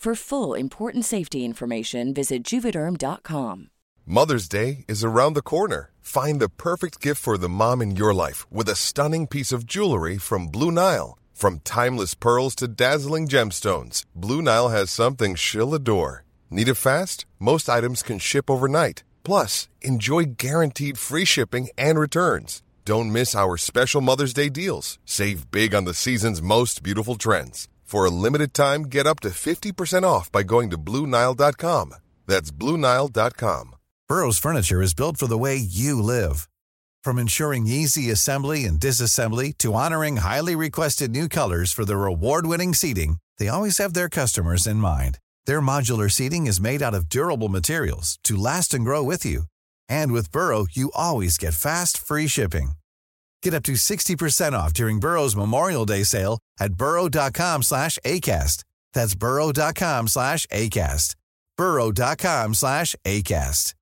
For full important safety information, visit juvederm.com. Mother's Day is around the corner. Find the perfect gift for the mom in your life with a stunning piece of jewelry from Blue Nile. From timeless pearls to dazzling gemstones, Blue Nile has something she'll adore. Need it fast? Most items can ship overnight. Plus, enjoy guaranteed free shipping and returns. Don't miss our special Mother's Day deals. Save big on the season's most beautiful trends. For a limited time, get up to 50% off by going to Bluenile.com. That's Bluenile.com. Burrow's furniture is built for the way you live. From ensuring easy assembly and disassembly to honoring highly requested new colors for their award-winning seating, they always have their customers in mind. Their modular seating is made out of durable materials to last and grow with you. And with Burrow, you always get fast, free shipping. Get up to 60% off during Burrow's Memorial Day sale at burrow.com slash ACAST. That's burrow.com slash ACAST. burrow.com slash ACAST.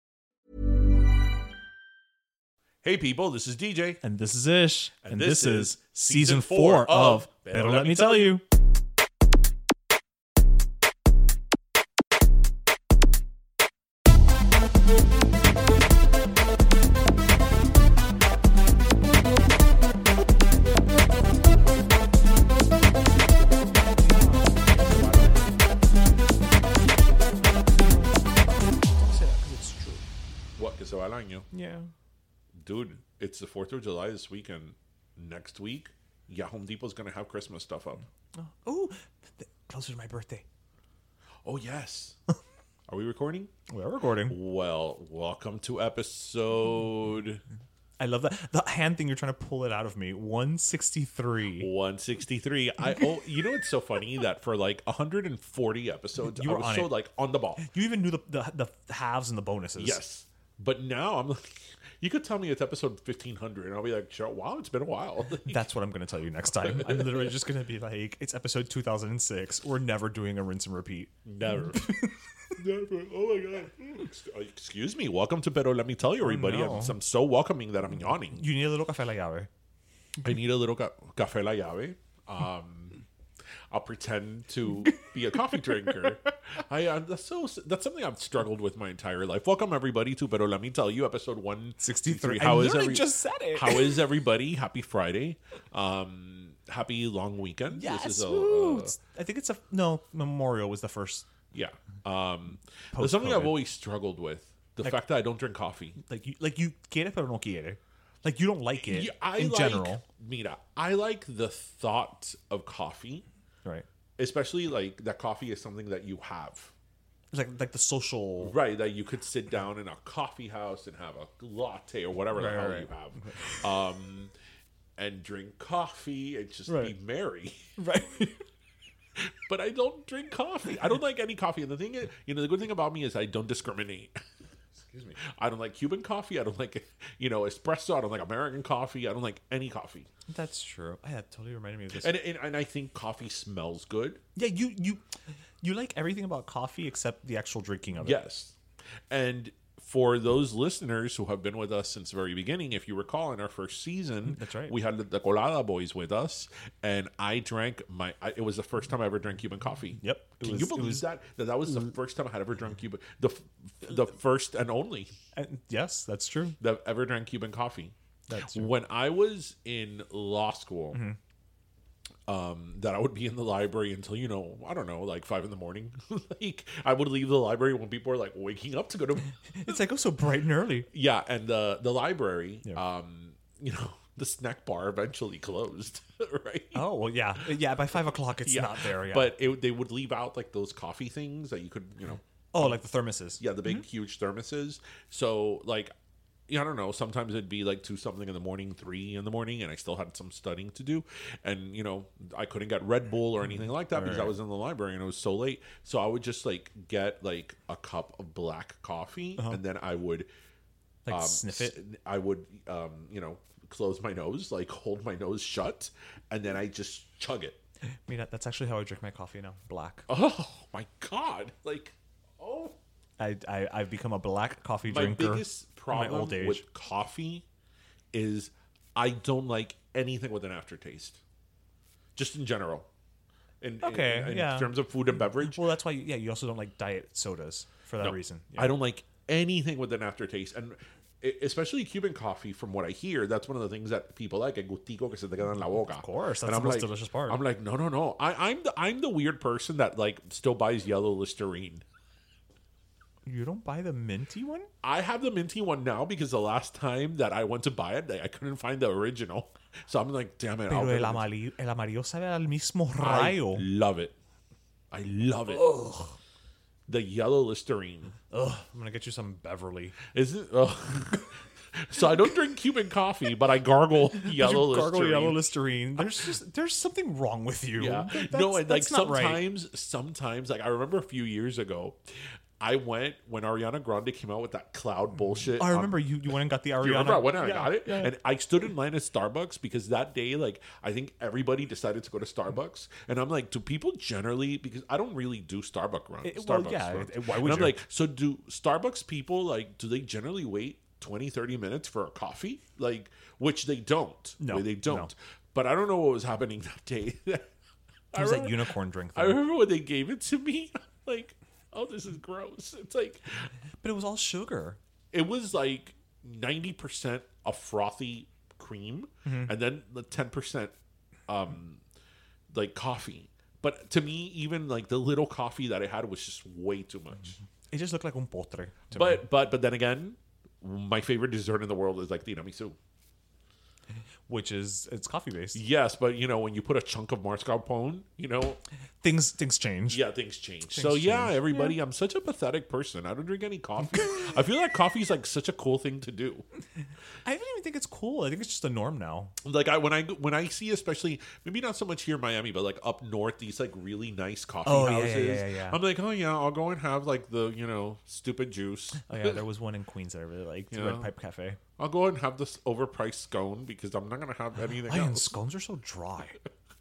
Hey people, this is DJ. And this is Ish. And And, this this, is is season season four four of of Pero Let Me Tell You. It's Dude, it's the 4th of July this weekend. Next week, yeah, Home Depot's going to have Christmas stuff up. Oh, closer to my birthday. Oh, yes. Are we recording? We're recording. Well, welcome to episode I love that. The hand thing, you're trying to pull it out of me. 163. 163. I oh, you know it's so funny that for like 140 episodes, You I were was on so it. like on the ball. You even knew the, the, the halves and the bonuses. Yes. But now I'm like, you could tell me it's episode 1500, and I'll be like, sure, wow, it's been a while. That's what I'm going to tell you next time. I'm literally just going to be like, it's episode 2006. We're never doing a rinse and repeat. Never. Never. Oh my god. Excuse me. Welcome to Pero Let Me Tell You, everybody. no. I'm, I'm so welcoming that I'm yawning. You need a little café la llave. I need a little ca- café la llave. Um, I'll pretend to be a coffee drinker. I uh, that's so that's something I've struggled with my entire life. Welcome everybody to Pero Let Me Tell You, episode one sixty three. I literally just said it. How is everybody? Happy Friday. Um, happy long weekend. Yes. This is a, uh, I think it's a no. Memorial was the first. yeah. Um, there's something I've always struggled with. The fact that I don't drink coffee. Like you, like you quiere pero no quiere. Like you don't like it Yeah, I in like, general, Mira, I like the thought of coffee, right? especially like that coffee is something that you have, It's like like the social. right? That you could sit down in a coffee house and have a latte or whatever the hell right, you have, um, and drink coffee and just be merry. Right. But I don't drink coffee. I don't like any coffee. And the thing is, you know, the good thing about me is I don't discriminate. Excuse me. I don't like Cuban coffee. I don't like, you know, espresso. I don't like American coffee. I don't like any coffee. That's true. I that totally reminded me of this. And, and and I think coffee smells good. yeah, you you you like everything about coffee except the actual drinking of it. Yes. And for those listeners who have been with us since the very beginning, if you recall, in our first season, That's right. we had the, Colada boys with us, and I drank my. I, it was the first time I ever drank Cuban coffee. Yep. Can was- you believe was- that? That that was the first time I had ever drank Cuban. The the first and only And yes, that's true. that I've ever drank Cuban coffee. That's true. Mm-hmm. when I was in law school. Um, that I would be in the library until you know I don't know like five in the morning. like I would leave the library when people are like waking up to go to It's like oh so bright and early. yeah, and the the library, um, you know, the snack bar eventually closed, right? Oh well, yeah, yeah. By five o'clock, it's not there. Yeah. But it, they would leave out like those coffee things that you could, you know, oh, like the thermoses. yeah, the big huge thermoses. So like, yeah, I don't know. Sometimes it'd be like two something in the morning, three in the morning, and I still had some studying to do, and you know, I couldn't get Red Bull or anything like that because I was in the library and it was so late. So I would just like get like a cup of black coffee, and then I would Like um, sniff it. I would, um, you know, close my nose, like hold my nose shut, and then I just chug it. I mean, that's actually how I drink my coffee now. Black. Oh my god! Like, oh, I, I I've become a black coffee my drinker. biggest in problem my old age. with coffee is I don't like anything with an aftertaste, just in general. In, Okay, in, in yeah. terms of food and beverage, well, that's why. Yeah, you also don't like diet sodas for that No, reason. Yeah. I don't like anything with an aftertaste, and especially Cuban coffee. From what I hear, that's one of the things that people like. El gustico que se te queda en la boca. Of course, that's and the I'm most like, delicious part. I'm like, no, no, no. I, I'm the I'm the weird person that like still buys yellow Listerine. You don't buy the minty one? I have the minty one now because the last time that I went to buy it, I couldn't find the original. So I'm like, damn it. I'll Pero el it. amarillo, el amarillo sabe al mismo I love it. I love it. The yellow Listerine. Ugh, I'm gonna get you some Beverly. Is it? Ugh. so I don't drink Cuban coffee, but I gargle yellow you gargle Listerine. yellow Listerine. There's just there's something wrong with you. Yeah. That- no, and like that's not right. sometimes, sometimes, like I remember a few years ago, I went when Ariana Grande came out with that cloud bullshit. I on- remember you, you went and got the Ariana. You remember when I Yeah, got it? yeah. And I stood in line at Starbucks because that day, like, I think everybody decided to go to Starbucks. And I'm like, do people generally, because I don't really do Starbucks run. It- well, Starbucks yeah, runs. it- why And would I'm you? like, so do Starbucks people, like, do they generally wait 20, 30 minutes for a coffee? Like, which they don't. No, they don't. no. But I don't know what was happening that day. It I was that unicorn drink, I remember when they gave it to me, like, oh, this is gross. It's like, but it was all sugar. it was like 90% a frothy cream Mm-hmm. and then the 10% um like coffee but to me even like the little coffee that i had was just way too much It just looked like un postre. to me. but but but then again my favorite dessert in the world is like tiramisu which is it's coffee based. yes but you know when you put a chunk of mascarpone you know Things things change. yeah things change so yeah change. everybody i'm such a pathetic person i don't drink any coffee i feel like coffee is like such a cool thing to do I don't even think it's cool. I think it's just a norm now. like I when I when I see especially maybe not so much here in Miami, but like up north, these like really nice coffee Oh, yeah, yeah, houses. yeah, yeah. I'm like, oh yeah, I'll go and have like the you know stupid juice. Oh yeah, there was one in Queens that I really liked, Yeah. Red Pipe Cafe. I'll go and have this overpriced scone because I'm not gonna have anything and else. scones are so dry.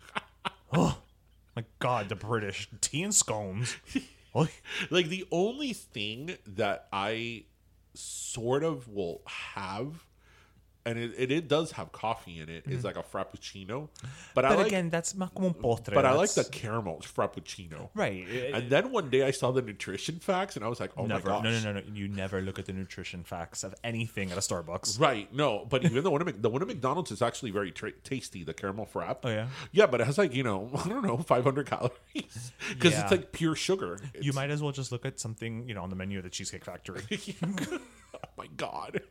oh my god, the British tea and scones. Like the only thing that I sort of will have. And it, it, it does have coffee in it. it. Is like a frappuccino, but, I Mm. Like again, that's más como un postre. but I like the caramel frappuccino. right. And then one day I saw the nutrition facts, and I was like, "Oh never. my gosh!" No, no, no, no. You never look at the nutrition facts of anything at a Starbucks. Right. No, but even the one at the one at McDonald's is actually very tra- tasty. The caramel frap. Oh, yeah? Yeah, but it has like you know I don't know 500 calories because Yeah. it's like pure sugar. You might as well just look at something, you know, on the menu of the Cheesecake Factory. oh my god.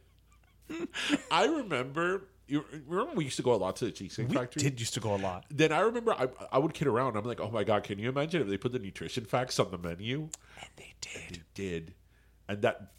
I remember. You remember we used to go a lot to the Cheesecake we Factory. did used to go a lot. Then I remember I, I would kid around. I'm like, oh my god, can you imagine if they put the nutrition facts on the menu? And they did. They did, and that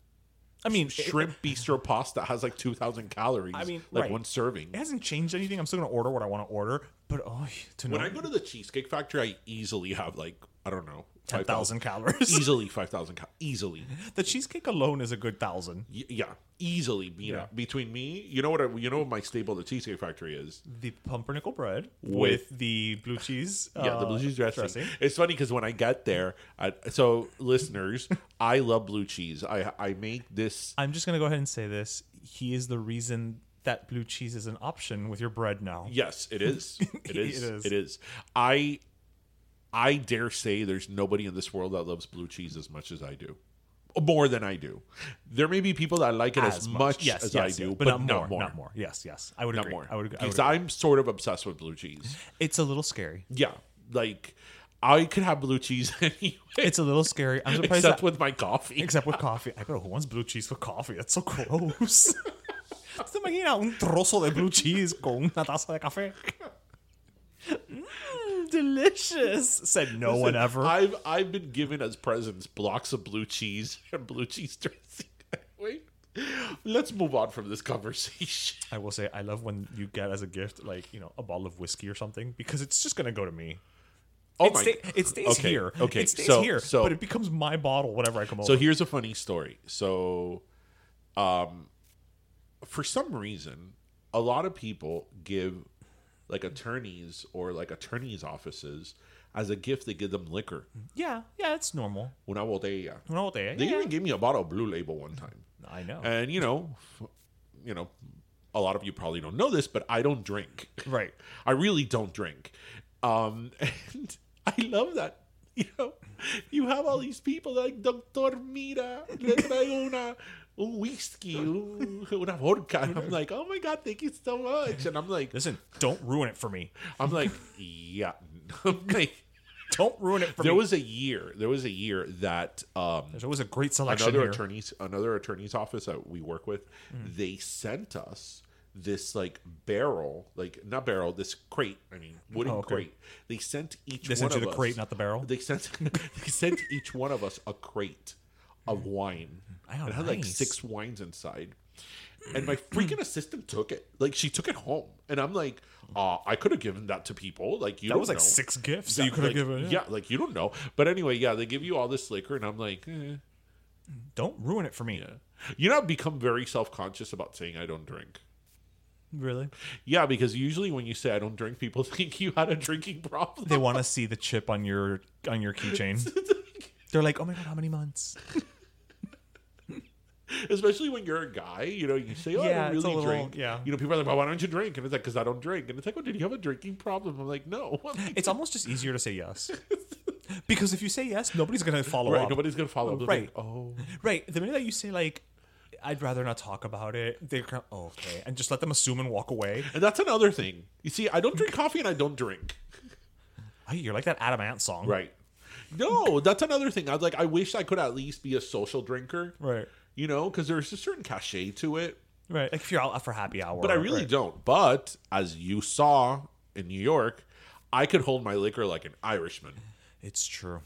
I mean, it- shrimp bistro pasta has like 2,000 calories. I mean, like right. one serving. It hasn't changed anything. I'm still gonna order what I want to order, but oh, to When know I go to the Cheesecake Factory, I easily have like I don't know 10,000 5,000 thousand calories. easily five thousand cal- easily. the cheesecake alone is a good thousand. Y- yeah, easily. You know, Yeah. between me, you know what? I, you know what my staple at the Cheesecake Factory is. The pumpernickel bread With- the blue cheese. Yeah, the uh, blue cheese dressing. It's funny because when I get there, I, so listeners, I love blue cheese. I I make this. I'm just gonna go ahead and say this. He is the reason that blue cheese is an option with your bread now. Yes, it is. It is. It is. It is. I I dare say there's nobody in this world that loves blue cheese as much as I do. more than I do. There may be people that like it as, much, Yes, as yes, I do, yes. but, but, not, not more, Not more. Yes, yes. I would Not agree. more. I would. Would Because. I'm sort of obsessed with blue cheese. It's a little scary. Yeah, like I could have blue cheese anyway, It's a little scary. I'm surprised. except that- with my coffee. except with coffee. I go, who wants blue cheese for coffee? That's so gross. ¿Se imagina un trozo de blue cheese con una taza de café? Mm, delicious. Said no one ever. I've I've been given as presents blocks of blue cheese and blue cheese dressing. Wait, let's move on from this conversation. I will say I love when you get as a gift like you know a bottle of whiskey or something because it's just gonna go to me. Oh it, my! sta- it stays okay, here. Okay, it stays so, here. So, but it becomes my bottle whenever I come so over. So here's a funny story. So, um, for some reason, a lot of people give like attorneys or like attorneys' offices as a gift. They give them liquor. yeah, yeah, it's normal. Una botella. No, they, They yeah. even gave me a bottle of Blue Label one time. I know. And you know, you know, a lot of you probably don't know this, but I don't drink. right. I really don't drink. Um, and I love that. You know, you have all these people like Doctor Mira, le traigo una un whiskey, un- una vodka. And I'm like, oh my god, thank you so much. And I'm like, Listen, don't ruin it for me. I'm like, yeah. I'm like, Don't ruin it for there me. There was a year. There was a year that um, There's always a great selection another here. attorney's another attorney's office that we work with Mm. they sent us this like barrel like not barrel this crate i mean wooden Oh, okay. crate they sent each They one sent you the us- crate, not the barrel? they sent they sent each one of us a crate of wine Oh, it had like six wines inside and my freaking assistant took it like she took it home and i'm like uh, i could have given that to people like you That don't was like know. six gifts Yeah, that you could have like, given. yeah like you don't know but anyway yeah they give you all this liquor and i'm like eh. Don't ruin it for me. You know, I've become very self conscious about saying I don't drink. Really? Yeah, because usually when you say I don't drink, people think you had a drinking problem. They want to see the chip on your on your keychain. They're like, "Oh my god, how many months?" Especially when you're a guy, you know, you say, "Oh, Yeah, I don't really little- drink." yeah. You know, people are like, "Well, why don't you drink?" And it's like, "Because I don't drink." And it's like, "Well, did you have a drinking problem?" I'm like, "No." I'm like, It's almost just easier to say yes. Because if you say yes, nobody's gonna follow right. up. Nobody's gonna follow up. They're Right. like, oh, Right. The minute that you say like, "I'd rather not talk about it," they're kind of, oh, okay, and just let them assume and walk away. and that's another thing. You see, I don't drink coffee and I don't drink. Hey, you're like that Adam Ant song, Right. No, that's another thing. I was like, I wish I could at least be a social drinker. Right. You know, because there's a certain cachet to it. Right. Like if you're out for happy hour, But I really right. don't. But as you saw in New York, I could hold my liquor like an Irishman. It's true.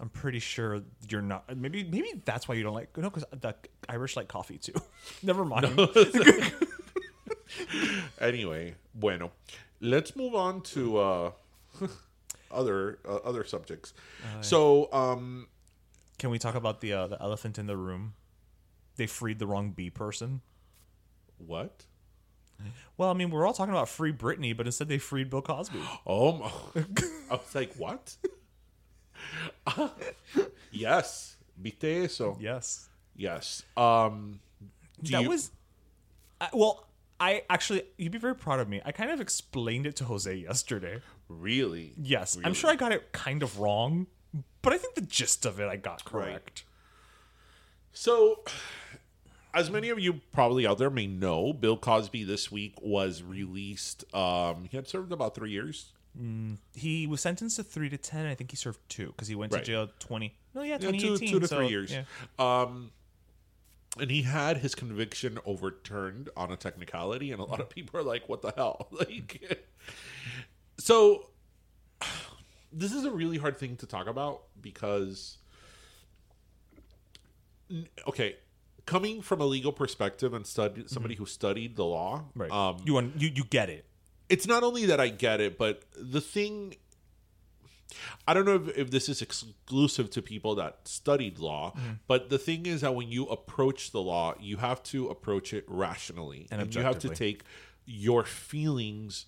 I'm pretty sure you're not. Maybe maybe that's why you don't like. No, because the Irish like coffee too. Never mind. Anyway, bueno, let's move on to uh, other uh, other subjects. so, um, Can we talk about the uh, the elephant in the room? They freed the wrong B person. what? Well, I mean, we're all talking about free Britney, but instead they freed Bill Cosby. Oh, my- I was like, what? yes, viste eso? yes, Yes. Um, that you- was. I, well, I actually, you'd be very proud of me. I kind of explained it to Jose yesterday. really. Yes, I'm sure I got it kind of wrong, but I think the gist of it I got correct. So, as many of you probably out there may know, Bill Cosby this week was released. Um, he had served about three years. He was sentenced to three to ten. I think he served two because he went Right. to jail twenty. No, yeah, Yeah, two, two to so, three years. yeah. Um, and he had his conviction overturned on a technicality, and a lot of people are like, "What the hell?" Like, so this is a really hard thing to talk about because, okay, coming from a legal perspective and study somebody who studied the law, Mm-hmm. Right. Um, you un- you you get it. it's not only that I get it, but the thing I don't know if, if this is exclusive to people that studied law, Mm-hmm. but the thing is that when you approach the law, you have to approach it rationally And you have to take your feelings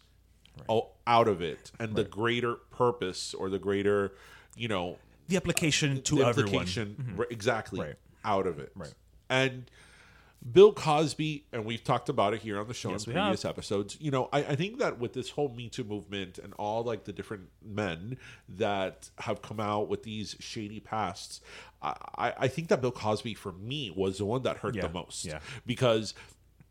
o- out of it and the greater purpose or the greater, you know, The application to the everyone. implication, r- exactly Right. out of it. Right. And Bill Cosby, and we've talked about it here on the show Yes, in we have. previous episodes. You know, I, I think that with this whole Me Too movement and all like the different men that have come out with these shady pasts, I, I think that Bill Cosby for me was the one that hurt Yeah, the most. yeah. Because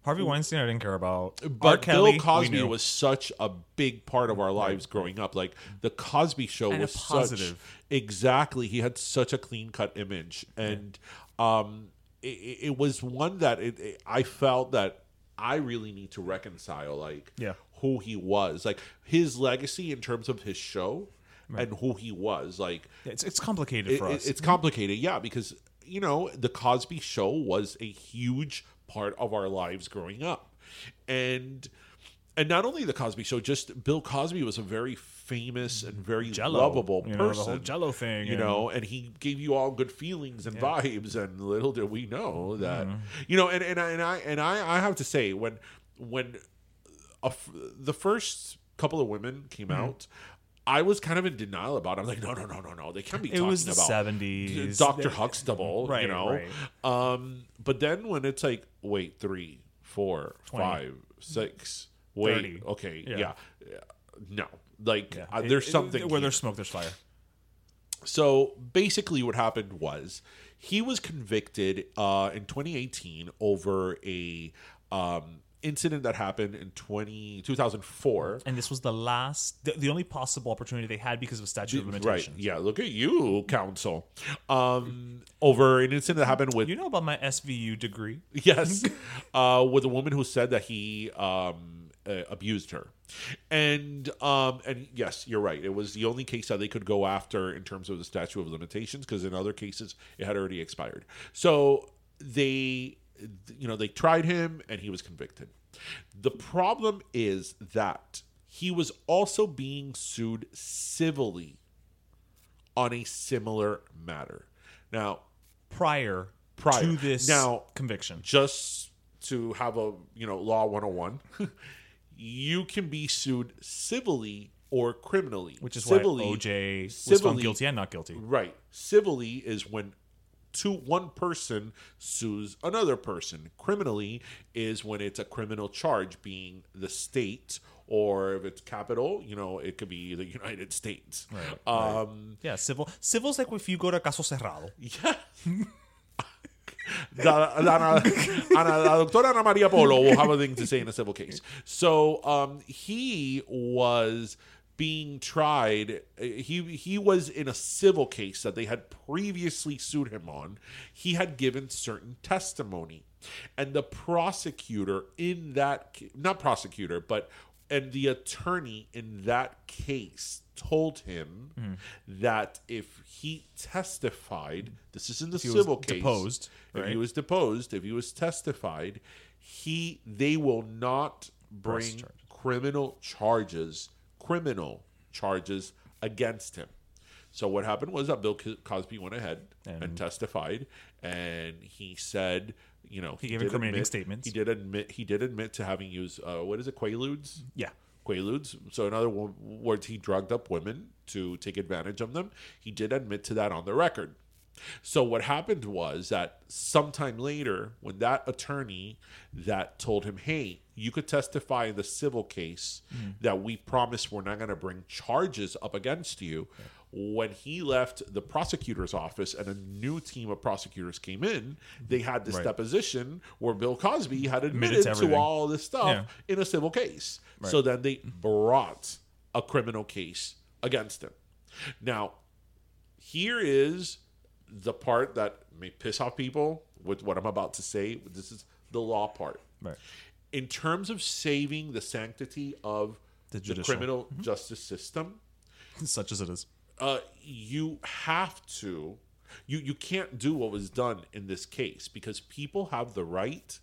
Harvey Weinstein, I didn't care about. But Kelly, Bill Cosby was such a big part of our lives growing up. Like the Cosby Show And was positive. such exactly. He had such a clean cut image, and um, it, it was one that it, it- I felt that I really need to reconcile. Like Yeah. who he was, like his legacy in terms of his show. And who he was, like it's, it's complicated for us. It's complicated, yeah, because you know the Cosby Show was a huge part of our lives growing up, and and not only the Cosby Show, just Bill Cosby was a very famous and very Jell-O, lovable you know, the person. whole Jell-O thing you and- know, and he gave you all good feelings and vibes, and little did we know that, Mm-hmm. you know, and and I and I and I, I have to say when when a the first couple of women came Mm-hmm. out. I was kind of in denial about it. I'm like, no, no, no, no, no. They can't be It was the about 70s. Dr. They- Huxtable, you know. right. Um, but then when it's like, wait, three, four, 20. five, six, wait, 30. okay, Yeah. yeah. No, like Yeah. uh, there's it- something where there's smoke, there's fire. So basically, what happened was he was convicted uh, in 2018 over a um, incident that happened in 20, 2004. And this was the last, the, the only possible opportunity they had because of a statute of limitations. Right. Yeah. Look at you, counsel. Um, over an incident that happened with You know about my SVU degree? yes, uh, with a woman who said that he um, uh, abused her, and um, and yes, you're right. It was the only case that they could go after in terms of the statute of limitations because in other cases it had already expired. So they, you know, they tried him and he was convicted. The problem is that he was also being sued civilly on a similar matter. Now, Prior, Prior. to this Now- conviction. just to have a you know law 101 you can be sued civilly or criminally Which is civilly, why OJ was civilly- found guilty and not guilty. right civilly is when two one person sues another person criminally is when it's a criminal charge being the state or if it's capital you know it could be the united states Right, um Yeah, civil. Civil's like if you go to caso cerrado. Yeah. La, Ana, Ana, la doctora Ana Maria Polo will have a thing to say in a civil case. So um, he was being tried. He he was in a civil case that they had previously sued him on. He had given certain testimony, and the prosecutor in that not prosecutor, but and the attorney in that case told him Mm-hmm. that if he testified, this is in the he was civil case, deposed, if he was deposed, if he was testified, he they will not bring charges. criminal charges, criminal charges against him. So what happened was that Bill Cosby went ahead and, And- testified, and he said, you know, He gave did incriminating admit- statements. He did admit he did admit to having used uh, what is it, Quaaludes? Yeah. Quaaludes. So in other words, he drugged up women to take advantage of them. He did admit to that on the record. So what happened was that sometime later, when that attorney that told him, "Hey, you could testify in the civil case mm-hmm. that we promised we're not going to bring charges up against you," when he left the prosecutor's office and a new team of prosecutors came in, they had this Right. deposition where Bill Cosby had admitted to to, all this stuff Yeah. in a civil case. So then they brought a criminal case against him. Now, here is the part that may piss off people with what I'm about to say. This is the law part. Right. In terms of saving the sanctity of The the, criminal mm-hmm. justice system, Such as it is. Uh, you have to you you can't do what was done in this case because people have the right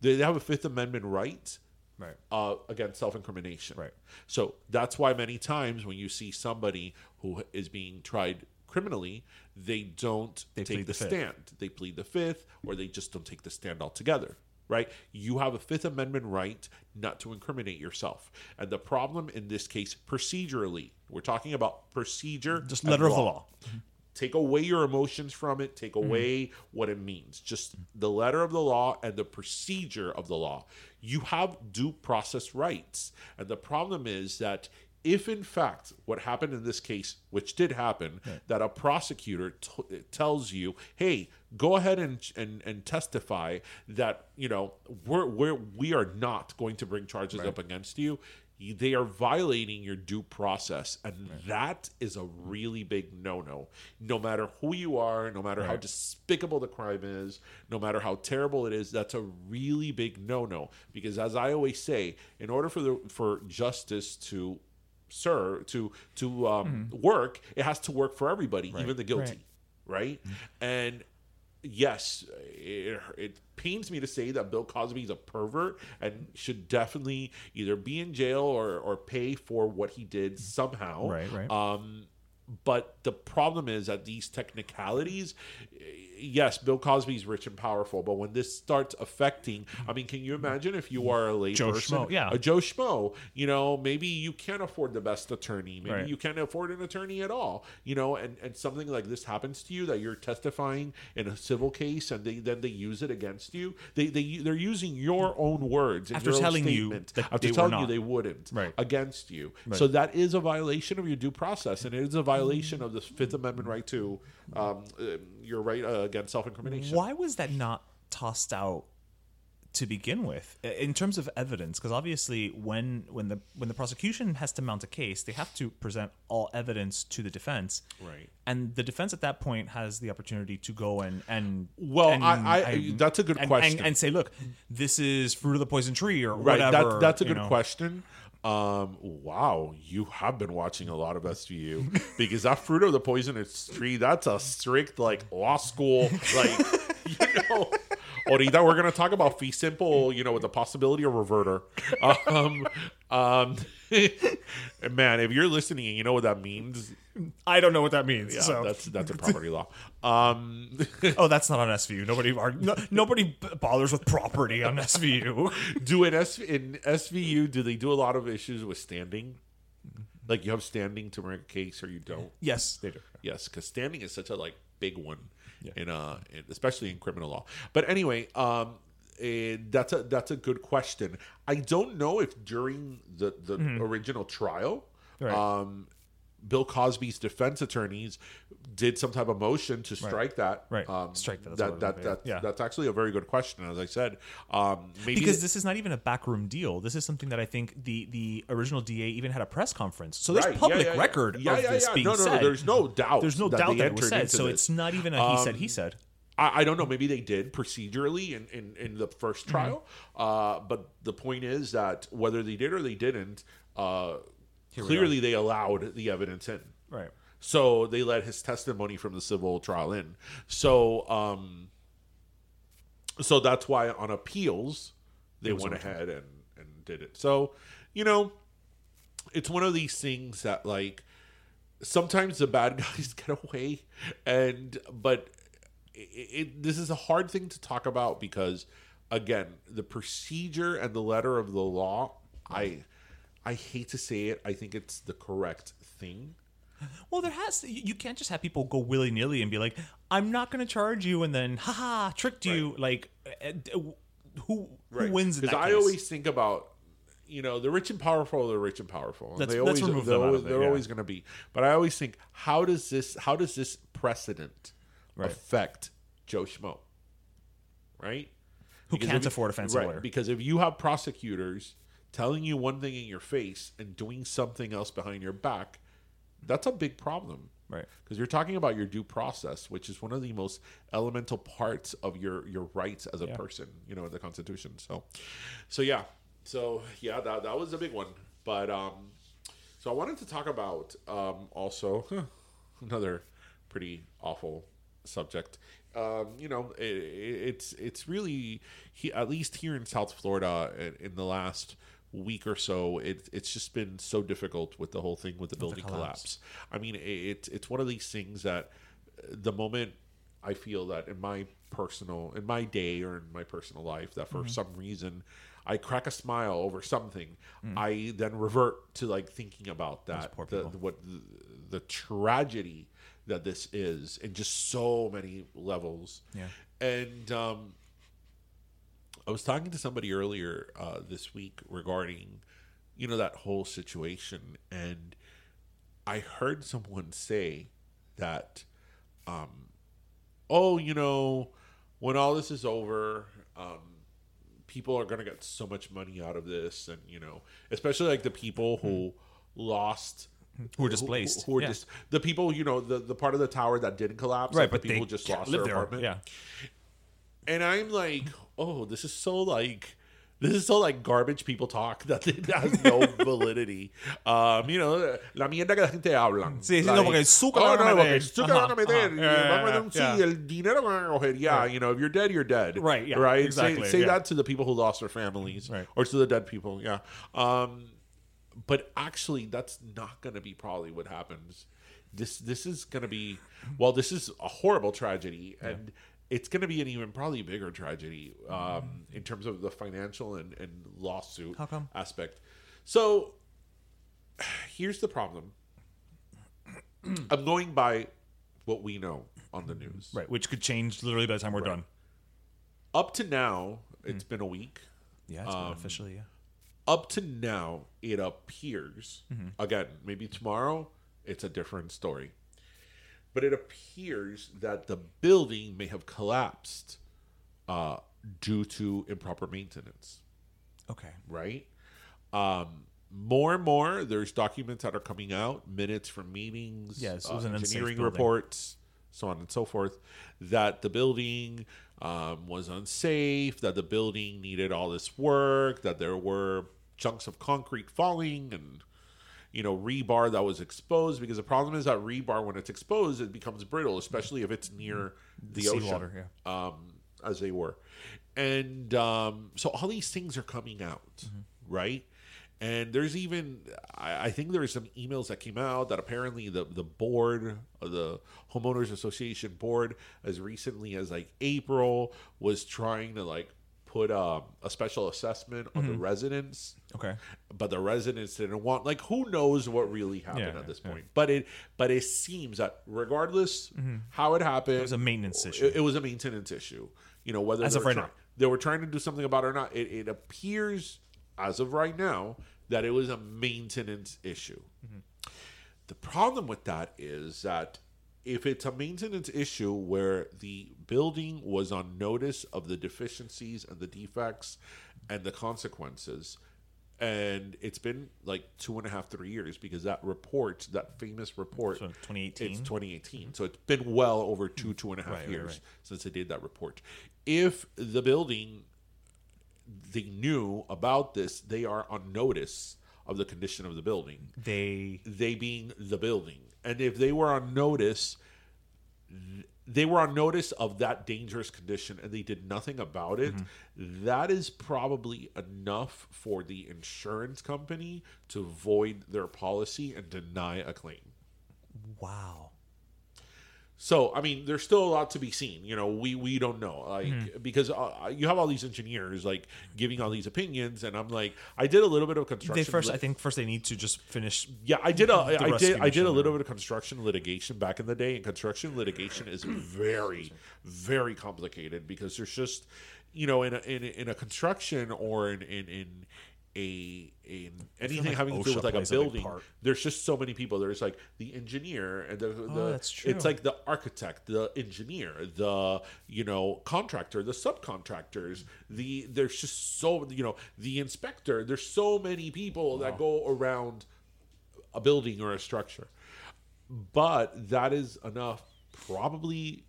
they have a fifth amendment right Right. uh, against self-incrimination Right. so that's why many times when you see somebody who is being tried criminally they don't They take the, the stand they plead the fifth or they just don't take the stand altogether right you have a fifth amendment right not to incriminate yourself and the problem in this case procedurally we're talking about procedure Just letter of the law. Mm-hmm. take away your emotions from it, take mm-hmm. away what it means. Just the letter of the law and the procedure of the law. You have due process rights. And the problem is that if in fact what happened in this case, which did happen, that a prosecutor t- tells you, "Hey, go ahead and, and and testify that you know we're we're we are not going to bring charges up against you," they are violating your due process, and that is a really big no-no. No matter who you are, no matter how despicable the crime is, no matter how terrible it is, that's a really big no-no. Because as I always say, in order for the for justice to sir to to um, work it has to work for everybody even the guilty right, and yes it, it pains me to say that bill cosby is a pervert and should definitely either be in jail or or pay for what he did somehow Right, right. um but the problem is that these technicalities yes bill cosby's rich and powerful but when this starts affecting i mean can you imagine if you are a lay Joe person Schmo, yeah. a Joe Schmo, you know, maybe you can't afford the best attorney. Maybe Right. you can't afford an attorney at all, you know, and, and something like this happens to you that you're testifying in a civil case and they then they use it against you. They they they're using your own words After telling you that after telling you they wouldn't Right. against you. So that is a violation of your due process and it is a violation of the Fifth Amendment right to um, uh, your right uh, against self incrimination. Why was that not tossed out to begin with in terms of evidence? Because obviously, when when the when the prosecution has to mount a case, they have to present all evidence to the defense. Right. And the defense at that point has the opportunity to go and and Well, and- I- I- and- that's a good and- question. and, and say, look, this is fruit of the poison tree or Right. whatever. That, that's a good know. question. Um, wow, you have been watching a lot of SVU because that fruit of the poisonous tree, that's a strict like law school, like you know. Ahorita we're gonna talk about fee simple, you know, with the possibility of reverter. Um, um, man, if you're listening and you know what that means, I don't know what that means. yeah, so that's that's a property law. Um, oh, that's not on SVU. Nobody arg- no, nobody bothers with property on SVU. do in S in SVU, do they do a lot of issues with standing? Like you have standing to bring a case, or you don't? yes, they do. Yes, because standing is such a like big one in uh, in, especially in criminal law. But anyway, um, eh, that's a that's a good question. I don't know if during the the original trial, Mm-hmm. Right. um, Bill Cosby's defense attorneys did some type of motion to strike that. Right. Um, Strike that, that's That that it. Yeah. that's actually a very good question. As I said, um, maybe because this is not even a backroom deal. This is something that I think the the original DA even had a press conference. So there's Right, public yeah, yeah. record of yeah, this yeah. being no, no, said. No, there's no doubt. There's no that doubt that it was said. So this. it's not even a he said Um, he said. I, I don't know. Maybe they did procedurally in, in, in the first Mm-hmm. trial. Uh, but the point is that whether they did or they didn't, uh, clearly they allowed the evidence in. Right. So they let his testimony from the civil trial in. So um, so that's why on appeals they went ahead and, and did it. So, you know, it's one of these things that like sometimes the bad guys get away and but it, it, this is a hard thing to talk about because again the procedure and the letter of the law i i hate to say it i think it's the correct thing Well, there has to, you can't just have people go willy nilly and be like, "I'm not going to charge you," and then, haha, tricked you. Like, uh, uh, who who wins because i case? always think about you know the rich and powerful are the rich and powerful and they always remove they're, them always, it, they're yeah. always going to be but i always think how does this how does this precedent Right. affect joe schmo right Who Because can't afford a right, lawyer. Because if you have prosecutors telling you one thing in your face and doing something else behind your back, that's a big problem. Right. Because you're talking about your due process, which is one of the most elemental parts of your your rights as a Yeah. person, you know, in the Constitution. So, so yeah, so yeah, that that was a big one. But um, so I wanted to talk about um also another pretty awful subject. Um, you know, it, it's it's really he, at least here in South Florida in, in the last week or so, it, it's just been so difficult with the whole thing with the building collapse. collapse. I mean, it, it's it's one of these things that uh, the moment I feel that in my personal, in my day or in my personal life, that for some reason I crack a smile over something, I then revert to like thinking about that, the, people. what the, the tragedy that this is in just so many levels. Yeah. And um, I was talking to somebody earlier uh, this week regarding, you know, that whole situation, and I heard someone say that, um, oh, you know, when all this is over, um, people are going to get so much money out of this, and you know, especially like the people who lost. Who were displaced, Who, were yeah. just the people, you know, the, the part of the tower that didn't collapse, Right, like, but the people just lost their there. apartment. Yeah. And I'm like, oh, this is so like this is so like garbage people talk that it has no validity. Um, you know, la mierda que la gente habla. Sí, sí, no, porque el suco oh, lo van a no, porque el lo van a meter. ajá. y Yeah, van a meter- yeah. Sí, el dinero van a coger. Yeah, you know, if you're dead, you're dead. Right, yeah, Right. exactly, Say, say yeah. that to the people who lost their families, Right. or to the dead people. Yeah. Um, but actually, that's not going to be probably what happens. This this is going to be well. This is a horrible tragedy, and it's going to be an even probably bigger tragedy um, in terms of the financial and, and lawsuit How come? aspect. So here's the problem. I'm going by what we know on the news. Right, which could change literally by the time we're done. Up to now, it's been a week. Yeah, it's Um, been officially, yeah. up to now, it appears again, maybe tomorrow it's a different story, but it appears that the building may have collapsed uh, due to improper maintenance. Okay. Right? Um, more and more, there's documents that are coming out, minutes from meetings, Yes, uh, was an unsafe engineering reports, so on and so forth, that the building um, was unsafe, that the building needed all this work, that there were chunks of concrete falling and you know rebar that was exposed because the problem is that rebar when it's exposed it becomes brittle especially if it's near the, ocean seawater, yeah. um, as they were. And um, so all these things are coming out, right? And there's even, I, I think there's some emails that came out that apparently the, the board, the Homeowners Association board, as recently as like April, was trying to like put um, a special assessment on the residents Okay. but the residents didn't want like who knows what really happened Yeah, at this yeah. point but it but it seems that regardless how it happened Mm-hmm. It was a maintenance issue. it, it was a maintenance issue you know whether As they of were right now. they were trying to do something about it or not it, it appears as of right now that it was a maintenance issue Mm-hmm. the problem with that is that if it's a maintenance issue where the building was on notice of the deficiencies and the defects and the consequences, and it's been like two and a half, three years because that report, that famous report, So 2018? it's 2018. So it's been well over two, two and a half Right, right, years right. since they did that report. If the building they knew about this, they are on notice of the condition of the building They they being the building. And if they were on notice, they were on notice of that dangerous condition and they did nothing about it. Mm-hmm. That is probably enough for the insurance company to void their policy and deny a claim. wow. So, I mean, there's still a lot to be seen. You know, we we don't know, like because uh, you have all these engineers like giving all these opinions, and I'm like, I did a little bit of construction. They first, I think, first they need to just finish. Yeah, I did a I did I did a little bit of construction litigation back in the day, and construction litigation is very very complicated because there's just you know in a in, in a construction or in in, in a in anything like having to do with like a plays a building there's just so many people there's like the engineer and the, oh, the Oh, that's true. it's like the architect the engineer the you know contractor the subcontractors the there's just so you know the inspector there's so many people that go around a building or a structure. But that is enough probably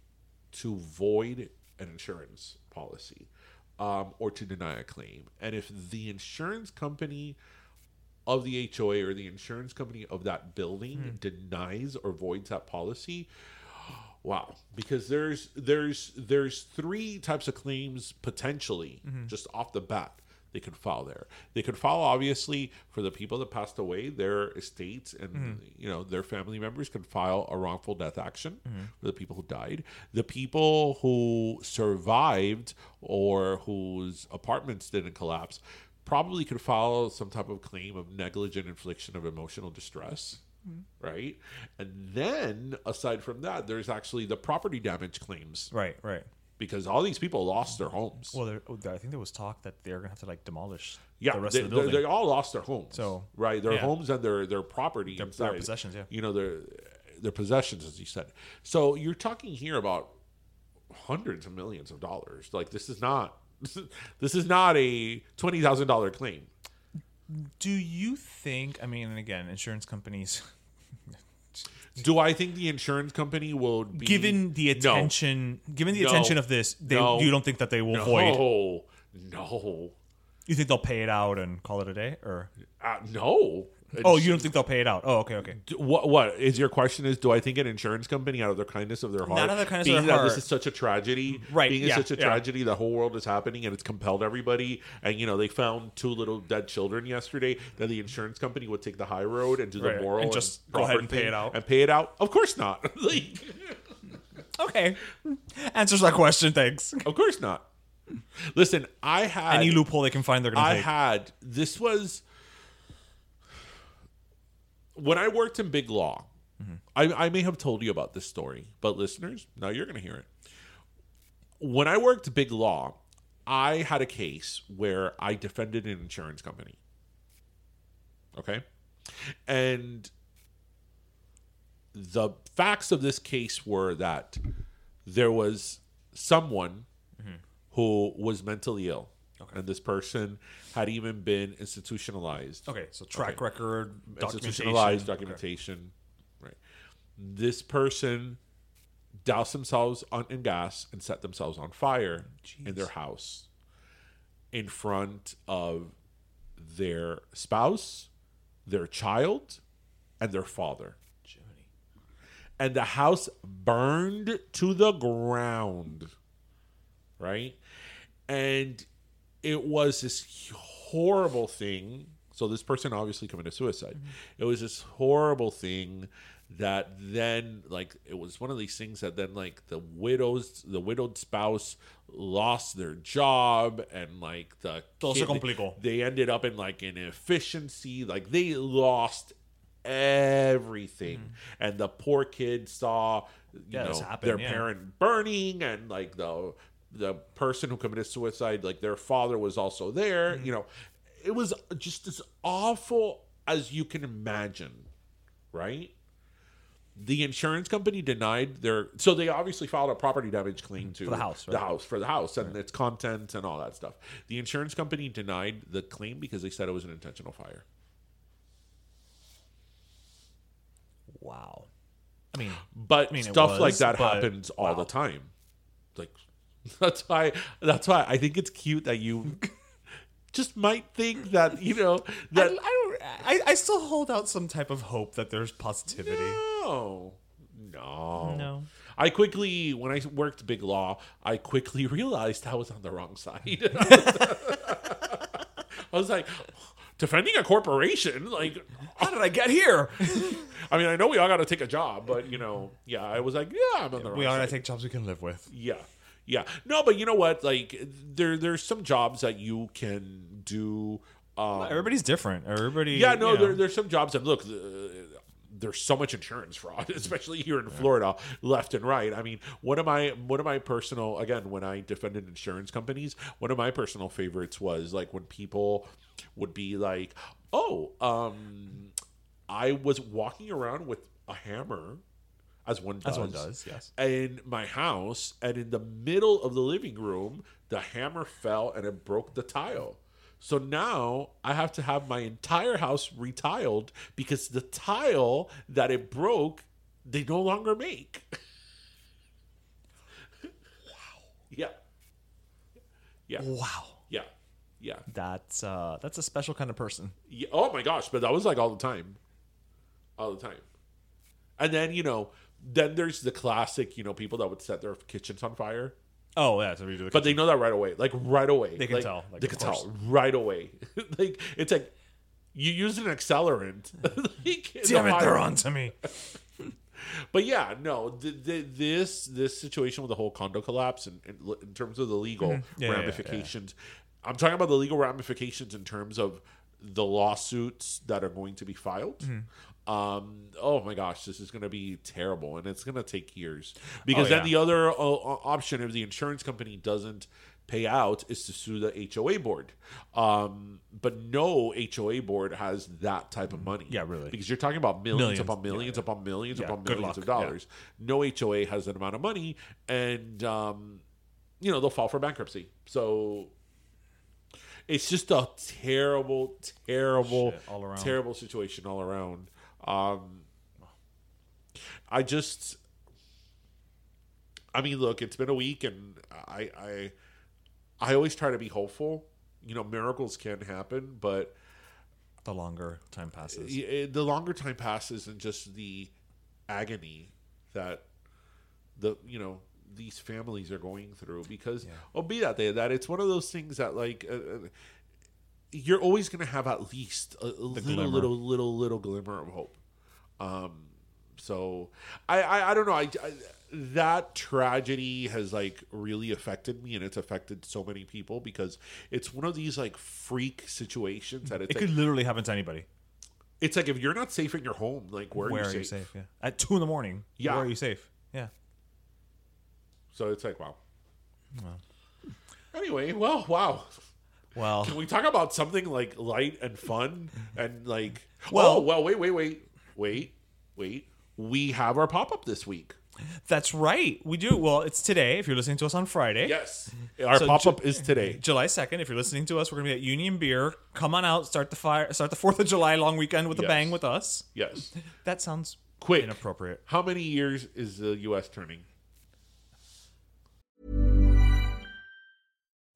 to void an insurance policy um, or to deny a claim. And if the insurance company of the HOA or the insurance company of that building denies or voids that policy, wow. Because there's there's there's three types of claims potentially just off the bat they could file there. They could file obviously for the people that passed away their estates and mm-hmm. you know their family members could file a wrongful death action mm-hmm. for the people who died. The people who survived or whose apartments didn't collapse probably could file some type of claim of negligent infliction of emotional distress mm-hmm. right? And then aside from that, there's actually the property damage claims. Right, right. Because all these people lost their homes. Well, there, oh, I think there was talk that they're gonna have to like demolish yeah, the rest they, of the building. they all lost their homes. So, right, their yeah. homes and their their property, Their- their possessions, yeah. you know their their possessions, as you said. So you're talking here about hundreds of millions of dollars. Like this is not this is not a twenty thousand dollar claim. Do you think? I mean, and again, insurance companies, Do I think the insurance company will be given the No. attention, given the No. attention of this, they No. you don't think that they will void? No, no, You think they'll pay it out and call it a day, or uh, no. Oh, you don't think they'll pay it out? Oh, okay, okay. Do- What what is your question? Is do I think an insurance company, out of the kindness of their heart, Not out of the kindness of their that this is such a tragedy, Right, Being yeah, such a yeah. tragedy, the whole world is happening, and it's compelled everybody. And you know, they found two little dead children yesterday. That the insurance company would take the high road and do the moral and just go ahead and pay it out. and pay it out. Of course not. like, Okay, answers that question. Thanks. of course not. Listen, I had Any loophole they can find, they're gonna I take. had this was when I worked in big law. I, I may have told you about this story, but listeners, now you're going to hear it. When I worked big law, I had a case where I defended an insurance company. Okay, and the facts of this case were that there was someone who was mentally ill. And this person had even been institutionalized. okay, so track Okay. record, documentation. Institutionalized documentation. Right. This person doused themselves on in gas and set themselves on fire in their house in front of their spouse, their child, and their father. And the house burned to the ground. Right? And it was this horrible thing. So this person obviously committed suicide. Mm-hmm. It was this horrible thing that then like it was one of these things that then like the widows the widowed spouse lost their job and like the Todo se complicó. they ended up in like an efficiency like they lost everything mm-hmm. and the poor kid saw you Yeah, know their yeah. parent burning and like the the person who committed suicide like their father was also there Mm-hmm. you know. It was just as awful as you can imagine right? The insurance company denied their so they obviously filed a property damage claim to the house, the house for the house and its contents and all that stuff. The insurance company denied the claim because they said it was an intentional fire. Wow. I mean, but I mean, stuff like that happens all the time. Like that's why that's why i think it's cute that you just might think that you know I, that I don't. I, I still hold out some type of hope that there's positivity. no no No. I quickly, when I worked big law, I quickly realized I was on the wrong side. I was like, defending a corporation, like, How did I get here? I mean, I know we all got to take a job, but you know, yeah, I was like, yeah, I'm on the wrong we all gotta take jobs we can live with. Yeah. Yeah. No, but you know what? Like there there's some jobs that you can do um Everybody's different. Everybody. Yeah, no, you know. there, there's some jobs that look uh, there's so much insurance fraud, especially here in Florida, left and right. I mean, one of my one of my personal again, when I defended insurance companies, one of my personal favorites was like when people would be like, "Oh, um I was walking around with a hammer as one does. As one does, yes. In my house, and in the middle of the living room, the hammer fell and it broke the tile. So now I have to have my entire house retiled because the tile that it broke, they no longer make. wow. Yeah. Yeah. Wow. Yeah. Yeah. That's uh, that's a special kind of person. Yeah. Oh my gosh, but that was like all the time. All the time. And then, you know, then there's the classic, you know, people that would set their kitchens on fire. Oh yeah, so we do the But they know that right away. Like right away. They can Like, tell, like, they can course. tell right away. like it's like you use an accelerant. like, the Damn it, they're on to me. But yeah, no, th- th- this this situation with the whole condo collapse and in, in, terms of the legal Mm-hmm. Yeah, yeah, yeah. ramifications, I'm talking about the legal ramifications in terms of the lawsuits that are going to be filed. Mm-hmm. Um, oh my gosh, this is going to be terrible, and it's going to take years. Because Oh, then the other uh, option, if the insurance company doesn't pay out, is to sue the HOA board. Um, but no HOA board has that type of money. Yeah, really. Because you're talking about millions, Millions. upon millions Yeah, upon millions Yeah, upon millions of dollars. No HOA has that amount of money, and um, you know they'll file for bankruptcy. So it's just a terrible, terrible, all terrible situation all around. Um, I just, I mean, look, it's been a week, and I, I, I always try to be hopeful. You know, miracles can happen, but The longer time passes. the longer time passes, and just the agony that the you know these families are going through because oh be that they that it's one of those things that like uh, uh, you're always going to have at least a, a little glimmer. little little little glimmer of hope um so i i, I don't know I, I that tragedy has like really affected me and it's affected so many people because it's one of these like freak situations that it's It like, could literally happen to anybody. it's like if you're not safe in your home like where, Where are you safe, Yeah. At two in the morning. Yeah. Where are you safe? Yeah. so it's like wow anyway well wow Well, Can we talk about something like light and fun and like? Oh, well- oh, well, wait, wait, wait, wait, wait. We have our pop up this week. that's right. We do. Well, it's today. If you're listening to us on Friday. Yes, our So pop up Ju- is today. July 2nd. If you're listening to us, we're going to be at Union Beer. Come on out. Start the fire. Start the 4th of July long weekend with a bang with us. Yes, That sounds quick. inappropriate. How many years is the U.S. turning?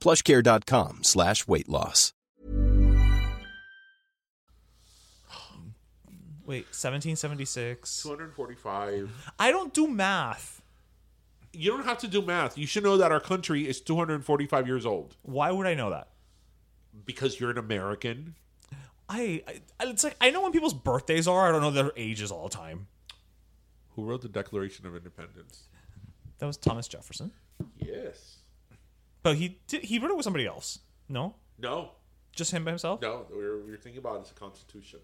plushcare.com slash weight loss. Wait, 1776. 245. I don't do math. You don't have to do math. You should know that our country is 245 years old Why would I know that? because you're an American. I, I it's like I know when people's birthdays are. I don't know their ages all the time. Who wrote the Declaration of Independence? That was Thomas Jefferson, Yes. But he did, he wrote it with somebody else. No, No. just him by himself. No. We're, we're thinking about a Constitution.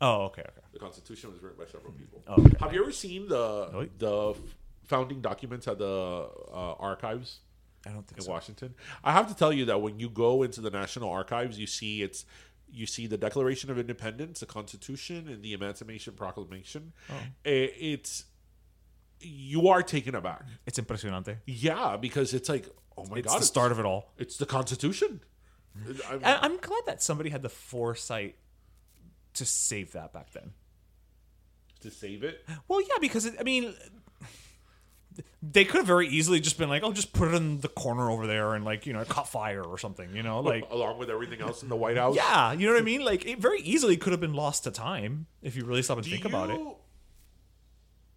Oh, okay, okay. The Constitution was written by several people. Oh, okay. Have you ever seen the Really? the f- founding documents at the uh, archives I don't think in so. Washington? I have to tell you that when you go into the National Archives, you see it's you see the Declaration of Independence, the Constitution, and the Emancipation Proclamation. Oh. I- It's you are taken aback. It's impresionante. Yeah, because it's like, oh my It's god, the start of it all. It's the Constitution. I'm- I, I'm glad that somebody had the foresight to save that back then. to save it. Well, yeah, because it, I mean, they could have very easily just been like, "Oh, just put it in the corner over there," and like you know, it caught fire or something. You know, like along with everything else in the White House. yeah, you know what I mean. Like it very easily could have been lost to time if you really stop and Do think about it.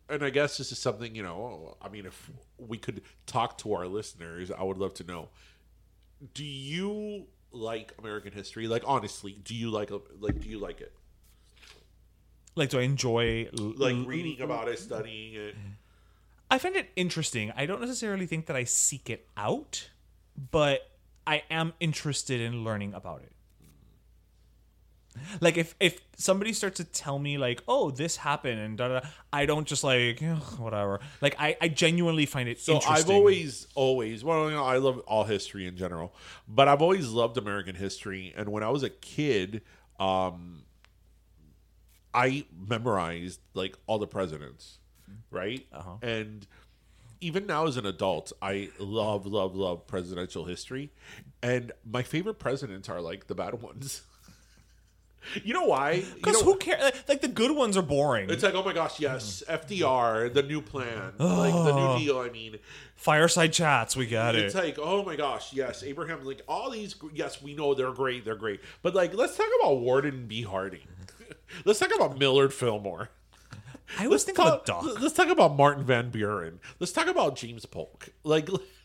And I guess this is something you know. I mean, if we could talk to our listeners, I would love to know. Do you like American history? Like honestly, do you like like do you like it? Like, do I enjoy Like reading about it, studying it. I find it interesting. I don't necessarily think that I seek it out, but I am interested in learning about it. Like if if somebody starts to tell me like, "Oh, this happened," and da da, da, I don't just like "Ugh, whatever. Like I I genuinely find it So interesting. I've always, always, well, you know, I love all history in general, but I've always loved American history. And when I was a kid, um, I memorized like all the presidents. right? Uh-huh. And even now as an adult, I love, love, love presidential history. And my favorite presidents are like the bad ones. You know why? You Because know- who cares? Like the good ones are boring. It's like, oh my gosh, yes, mm-hmm. FDR, the new plan, like the new deal. I mean, Fireside chats, we got it's it. It's like, oh my gosh, yes, Abraham, like all these, yes, we know they're great, they're great, but like, let's talk about Warren B. Harding. let's talk about Millard Fillmore. I always think Talk- of a doc. Let's talk about Martin Van Buren. Let's talk about James Polk. Like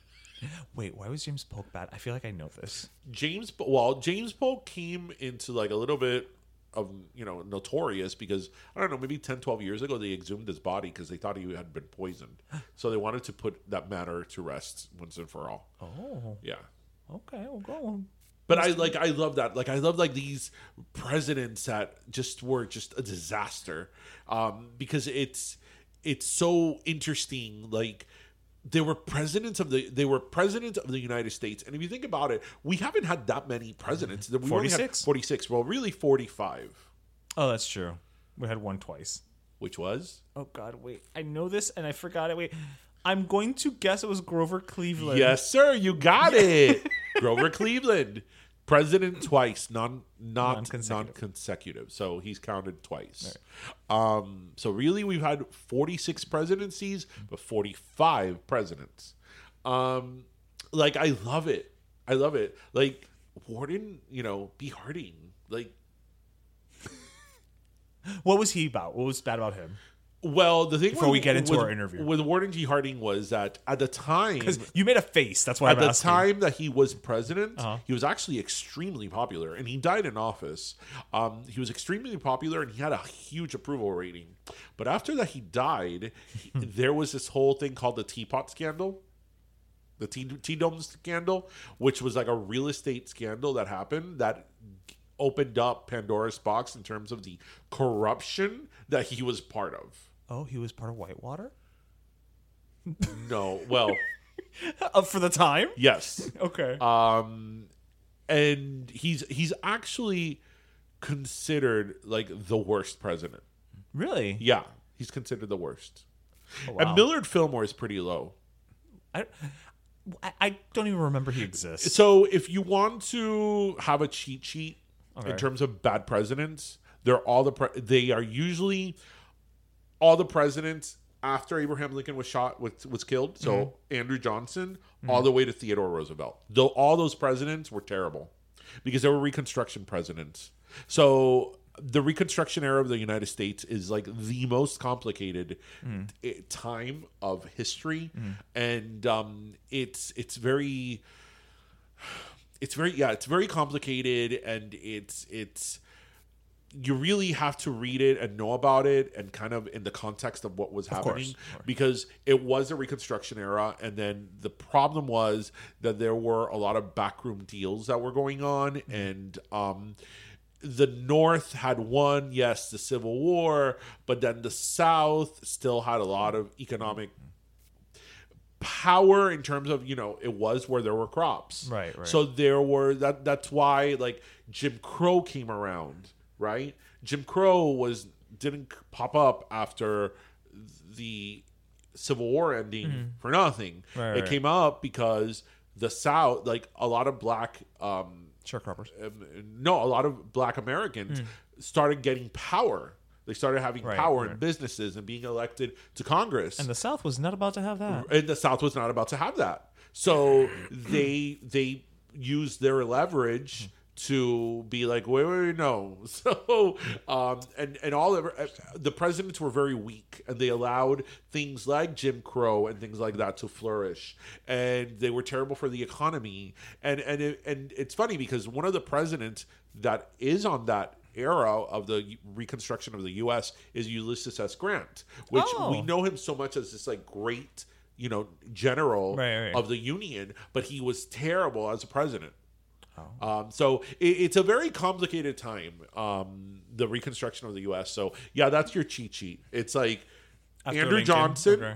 Wait, why was James Polk bad? I feel like I know this. James, well, James Polk came into like a little bit of you know notorious because I don't know maybe 10, 12 years ago they exhumed his body because they thought he had been poisoned, so they wanted to put that matter to rest once and for all. Oh, Yeah. okay, well, go on. But I like I love that. Like I love like these presidents that just were just a disaster. Um because it's it's so interesting like they were presidents of the they were presidents of the United States. And if you think about it, we haven't had that many presidents. We only 46? 46. Well, really 45, Oh, that's true. We had one twice. which was Oh God, wait. I know this and I forgot it. Wait, I'm going to guess it was Grover Cleveland. Yes, sir, you got it. Grover Cleveland. President twice, non not Non-consecutive. non-consecutive. So he's counted twice. Um, so really, we've had forty six presidencies, but forty five presidents. Um, like I love it. I love it. Like Warren, you know, B. Harding. Like What was he about? What was bad about him? Well, the thing Before with- we get into with- our interview. with Warren G. Harding was that at the time, Because you made a face. That's why at I'm the asking. time that he was president, Uh-huh. he was actually extremely popular, and he died in office. Um, he was extremely popular, and he had a huge approval rating. But after that, he died. there was this whole thing called the Teapot Scandal, the Tea Tea Dome Scandal, which was like a real estate scandal that happened that opened up Pandora's box in terms of the corruption that he was part of. Oh, he was part of Whitewater. No, well, for the time. yes. Okay. um and he's he's actually considered like the worst president really? yeah he's considered the worst Oh, wow. and millard fillmore is pretty low I, I- I don't even remember he exists. so if you want to have a cheat sheet Okay. in terms of bad presidents they're all the pre- they are usually all the presidents after Abraham Lincoln was shot was, was killed so Mm-hmm. Andrew Johnson all the way to Theodore Roosevelt. Though all those presidents were terrible because they were reconstruction presidents. So the reconstruction era of the United States is like the most complicated Mm. i- time of history. And um it's it's very it's very yeah it's very complicated and it's it's you really have to read it and know about it and kind of in the context of what was happening course. because it was a reconstruction era and then the problem was that there were a lot of backroom deals that were going on Mm-hmm. and um the north had won yes the civil war but then the south still had a lot of economic power in terms of you know it was where there were crops Right, right. so there were that that's why like jim crow came around right jim crow was didn't pop up after the civil war ending for nothing Mm-hmm. Right, it right. came up because the south like a lot of black um Sharecroppers. um, no, a lot of black Americans started getting power. They started having. Right, power in businesses and being elected to Congress. And the South was not about to have that. and the South was not about to have that. So they they used their leverage to be like, wait, wait, wait, no. So, um, and and all of the presidents were very weak, and they allowed things like Jim Crow and things like that to flourish, and they were terrible for the economy. And and it, and it's funny because one of the presidents that is on that era of the reconstruction of the U.S. is Ulysses S. Grant, which Oh. we know him so much as this like great, you know, general Right, right. of the Union, but he was terrible as a president. Oh. Um, so it, it's a very complicated time, um, the reconstruction of the U.S. So yeah, that's your cheat sheet. It's like After Andrew Lincoln, Johnson okay.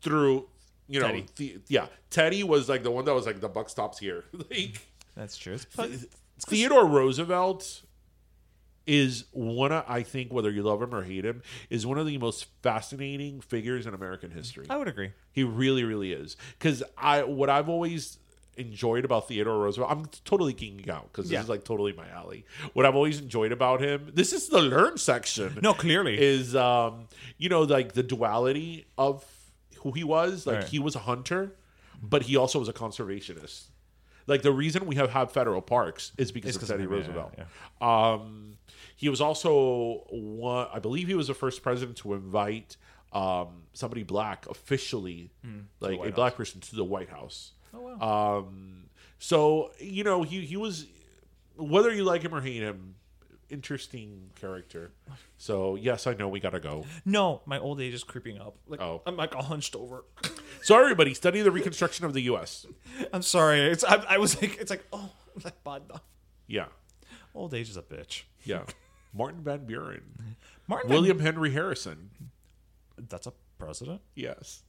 through, you know, Teddy. the, yeah, Teddy was like the one that was like the buck stops here. like That's true. It's, but Theodore Roosevelt is one of I think whether you love him or hate him is one of the most fascinating figures in American history. I would agree. He really, really is. Because I, what I've always enjoyed about Theodore Roosevelt, I'm totally geeking out because this Yeah. is like totally my alley. What I've always enjoyed about him, this is the learn section. No, clearly. is um, you know, like the duality of who he was. Like Right. he was a hunter, but he also was a conservationist. Like the reason we have had federal parks is because It's of 'cause of Teddy him, yeah, Roosevelt. yeah. Um, he was also one. I believe he was the first president to invite um, somebody black officially, like a black person, to the White House. Oh wow. Um, so you know he he was whether you like him or hate him, interesting character. So yes, I know we gotta go. no, my old age is creeping up. Like Oh. I'm like all hunched over. sorry, everybody, study the Reconstruction of the U.S. I'm sorry. It's I, I was like it's like oh like bad. Yeah, Old age is a bitch. yeah. Martin Van Buren, Martin Van- William Henry Harrison. That's a president. Yes.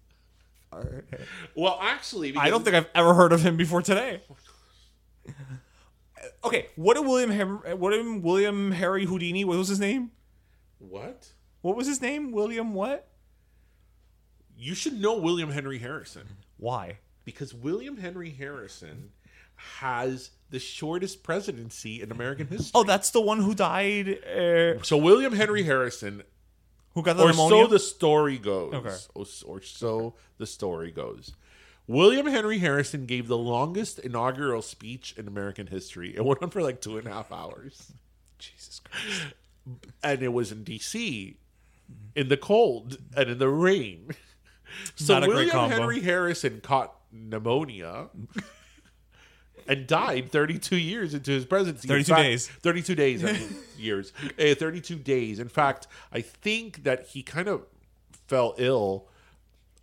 Well, actually, I don't think I've ever heard of him before today. Okay, what did William Hem- what did William Harry Houdini? What was his name? what What was his name? William what? you should know William Henry Harrison Why? because William Henry Harrison has the shortest presidency in American history. Oh, that's the one who died. Uh, So William Henry Harrison, who got the or pneumonia? so the story goes, Okay. or, or so the story goes. William Henry Harrison gave the longest inaugural speech in American history. It went on for like two and a half hours, Jesus Christ. and it was in D.C. in the cold and in the rain. So Not a great William. Henry Harrison caught pneumonia. And died 32 years into his presidency. 32 fact- days. 32 days, I mean, years. Uh, 32 days. In fact, I think that he kind of fell ill.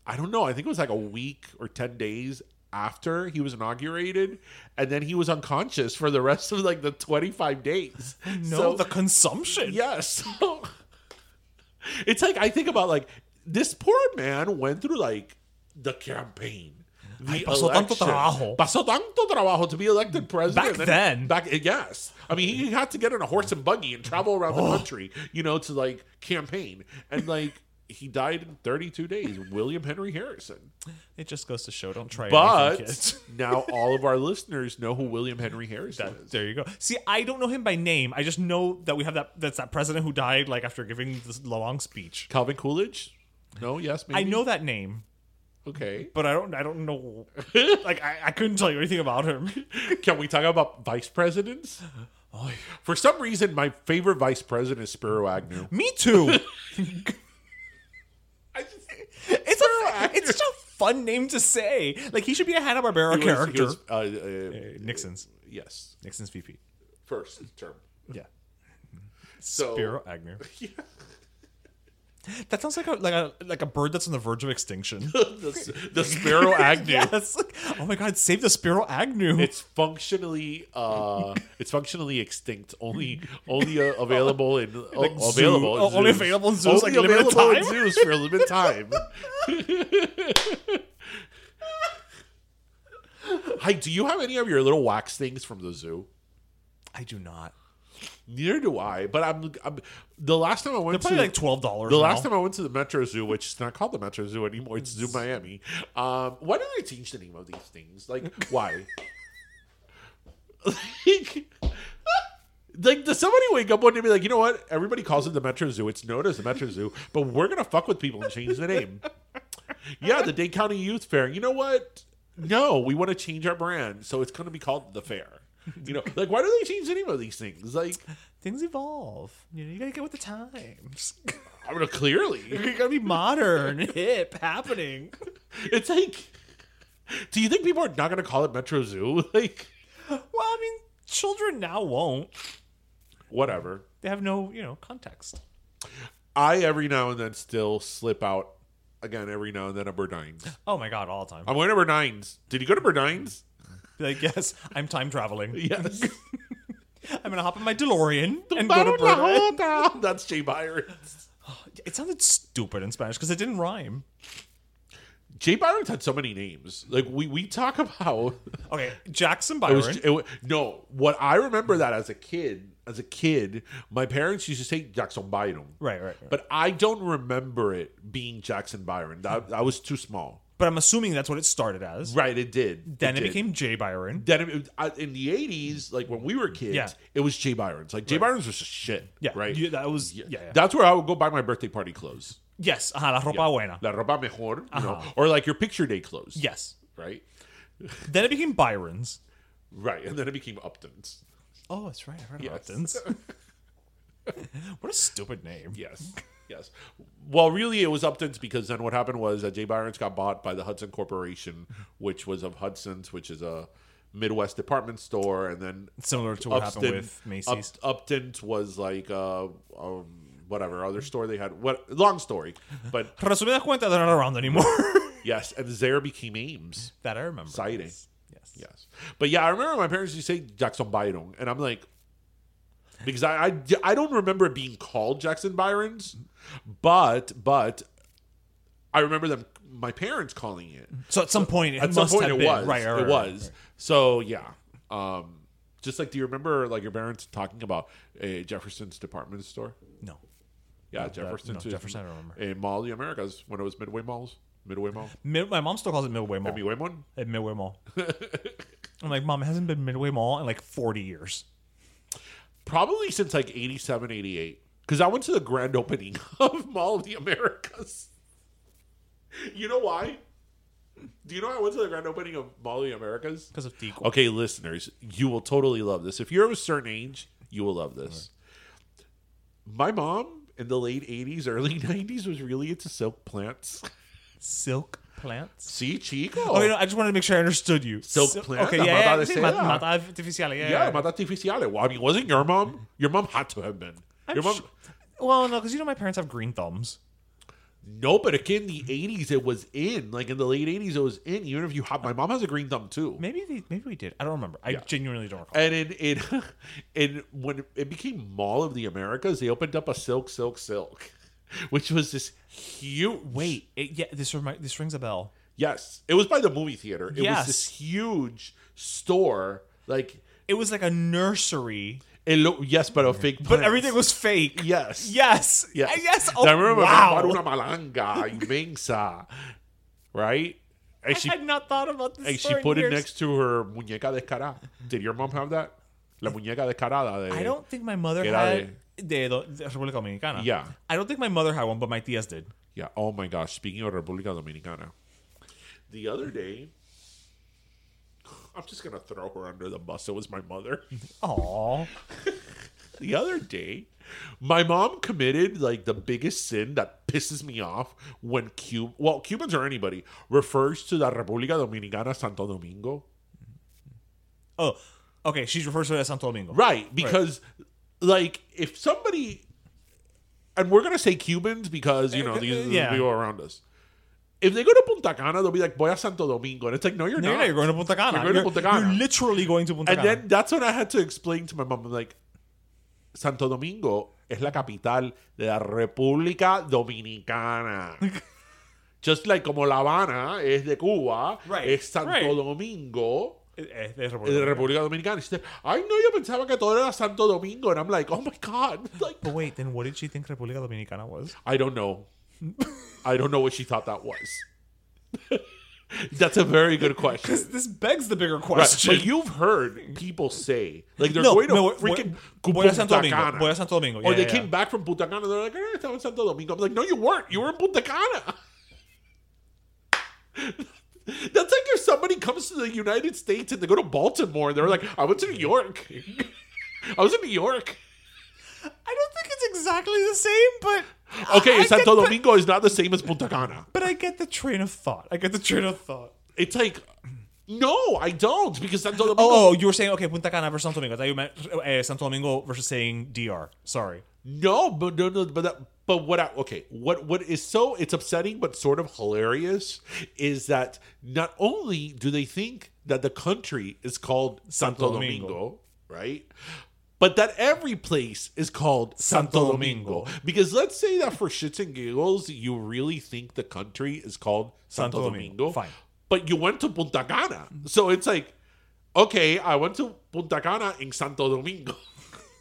I don't know. I think it was like a week or 10 days after he was inaugurated. And then he was unconscious for the rest of like the 25 days. No, So- the consumption. Yes. it's like I think about like this poor man went through like the campaign. The Ay, pasó tanto election. trabajo. Pasó tanto trabajo to be elected president. Back then. Back yes. I mean he had to get in a horse and buggy and travel around Oh. the country, you know, to like campaign. And like he died in 32 days. William Henry Harrison. It just goes to show, don't try But anything, kids. now all of our listeners know who William Henry Harrison That, is. there you go. See, I don't know him by name. I just know that we have that. That's that president who died like after giving this long speech. Calvin Coolidge? No, yes, maybe. I know that name, Okay. but I don't. I don't know. like I, I couldn't tell you anything about him. Can we talk about vice presidents? For some reason, my favorite vice president is Spiro Agnew. Me too. I just, it's a. It's such a fun name to say. Like he should be a Hanna Barbera he was- he character. was, uh, uh, Nixon's. yes, Nixon's VP. first term. Yeah. So Spiro Agnew. That sounds like a like a like a bird that's on the verge of extinction. the, the Spiro Agnew. yes. Oh my god, save the sparrow Agnew. It's functionally uh it's functionally extinct. Only only uh, available in uh, Like zoo. available in Oh, only zoos. available in zoos, Only like limited available in time? zoos for a limited time. Hi, do you have any of your little wax things from the zoo? I do not. Neither do I. But I'm, I'm the last time I went They're to like twelve dollars. the last time I went to the Metro Zoo, which is not called the Metro Zoo anymore, it's Zoo Miami. Um, why did they change the name of these things? Like, why? like, like, does somebody wake up one day and be like, you know what? Everybody calls it the Metro Zoo. It's known as the Metro Zoo, but we're gonna fuck with people and change the name. yeah, the Dade County Youth Fair. You know what? No, we want to change our brand, so it's gonna be called the Fair. You know, like why do they change any of these things? Like, things evolve. You know, you gotta get with the times. I mean, clearly, you gotta be modern, hip, happening. It's like, do you think people are not to call it Metro Zoo? Like, Well, I mean, children now won't. whatever. They have no, you know, context. I every now and then still slip out again. Every now and then a Burdines. Oh my god, all the time. I'm going to Burdines. Did you go to Burdines? Be like, yes, I'm time traveling. Yes. I'm gonna hop in my DeLorean and go to Berlin. That's Jay Byron. It sounded stupid in Spanish because it didn't rhyme. Jay Byron's had so many names. Like we we talk about Okay, Jackson it Byron. was, it no, what I remember that as a kid, as a kid, my parents used to say Jackson Byron. Right, right, right. But I don't remember it being Jackson Byron. That I was too small. But I'm assuming that's what it started as. Right, it did. Then it, did. became Jay Byron. Then it, I- in the eighties, like when we were kids, Yeah. it was Jay Byron's. Like Jay Byron's was just shit. Yeah, right. you- that was- yeah, yeah. That's where I would go buy my birthday party clothes. Yes, ajá, la ropa buena. La ropa mejor, you know, or like your picture day clothes. Yes. Right. Then it became Byron's. Right, and then it became Upton's. Oh, that's right. I heard Yes. Upton's. what a stupid name. Yes. Yes. Well, really, it was Upton's because then what happened was that Jay Byron's got bought by the Hudson Corporation, which was of Hudson's, which is a Midwest department store, and then Similar to what happened with Macy's. Up, Upton's was like uh, um, whatever other store they had. What long story, but Resumidas cuentas, they're not around anymore. yes, and Zayre became Ames. that I remember. Exciting. Yes. yes. Yes, but yeah, I remember my parents used to say Jackson Byron, and I'm like, because I, I I don't remember it being called Jackson Byron's, but but I remember them my parents calling it. So at some point, it At some must point, have it been. was Right, right, it was. right. So yeah, um, just like do you remember like your parents talking about a Jefferson's department store? No. Yeah, that- Jefferson's. no, is Jefferson, I don't remember. In Mall of the Americas when it was Midway Malls, Midway Mall, Mid- my mom still calls it Midway Mall. Midway. At Midway Mall. I'm like, mom, it hasn't been Midway Mall in like 40 years. Probably since like 87 88 because i went to the grand opening of mall of the americas. You know why? Do you know why i went to the grand opening of mall of the americas? Because of Tico. okay listeners you will totally love this. If you're of a certain age you will love this. My mom in the late 80s early 90s was really into silk plants. Silk plants. see chico Oh, you know, I just wanted to make sure I understood you. Silk Sil- plant, Okay, la yeah, yeah, de sí, seda. mata, mata artificial, yeah. yeah mata artificiale well i mean wasn't your mom your mom had to have been your mom sh- Well, no, because you know my parents have green thumbs. No, but again, the '80s it was in. Like in the late '80s, it was in. Even if you have, my mom has a green thumb too. Maybe they, maybe we did. I don't remember. I Yeah. genuinely don't recall. And in in in when it became Mall of the Americas, they opened up a Silk Silk Silk, which was this huge. Wait, it, yeah, this remi- this rings a bell. yes, it was by the movie theater. It Yes. was this huge store. Like It was like a nursery, it looked yes, but a fake. but everything was fake. yes, Yes. yes, Yes. Oh, I remember wow. una malanga inmensa, right? And I she had not thought about this. And she in put it years. next to her muñeca descarada. Did your mom have that? La muñeca descarada. De, I don't think my mother had de, de República Dominicana. Yeah. I don't think my mother had one, but my tías did. Yeah. Oh my gosh. Speaking of República Dominicana, the other day, I'm just gonna throw her under the bus. It was my mother. Aww. The other day, my mom committed like the biggest sin that pisses me off when Cub well Cubans or anybody refers to the República Dominicana Santo Domingo. Oh, okay. She refers to it as Santo Domingo. Right, because like if somebody and we're gonna say Cubans because you know these are the Yeah. people around us. If they go to Punta Cana, they'll be like, "Voy a Santo Domingo," and it's like, "No, you're No, not. no, you're going to Punta Cana. You're going to Punta Cana. You're literally going to Punta and Cana. then that's when I had to explain to my mom, I'm like, Santo Domingo es la capital de la República Dominicana. Just like como La Habana es de Cuba, Right, es Santo right. Domingo. Eh, de de República República Dominicana. Y she said, Ay, no, yo pensaba que todo era Santo Domingo. And I'm like, oh my God. Like, But wait, then what did she think República Dominicana was? I don't know. I don't know what she thought that was. That's a very good question. Because This begs the bigger Right, question. But you've heard people say, like, they're No, going to no, freaking voy- voy a Santo Domingo, Cana. voy a Santo Domingo, Or they yeah, came yeah. back from Punta Cana. They're like, estaba en Santo Domingo. I'm like, no, you weren't. You were in Punta Cana. That's like if somebody comes to the United States and they go to Baltimore and they're like, I went to New York. I was in New York. I don't think it's exactly the same, but Okay, I Santo get Domingo is not the same as Punta Cana. But I get the train of thought. I get the train of thought. It's like, no, I don't because Santo Domingo. Oh, oh, you were saying okay, Punta Cana versus Santo Domingo. I thought you meant uh, Santo Domingo versus saying DR. Sorry. No, but no, no, but that, but what? I, okay, what what is so it's upsetting but sort of hilarious is that not only do they think that the country is called Santo, Santo Domingo, Domingo. right? but that every place is called Santo, Santo Domingo. Domingo. Because let's say that for shits and giggles, you really think the country is called Santo, Santo Domingo. Domingo. Fine. But you went to Punta Cana. So it's like, okay, I went to Punta Cana in Santo Domingo.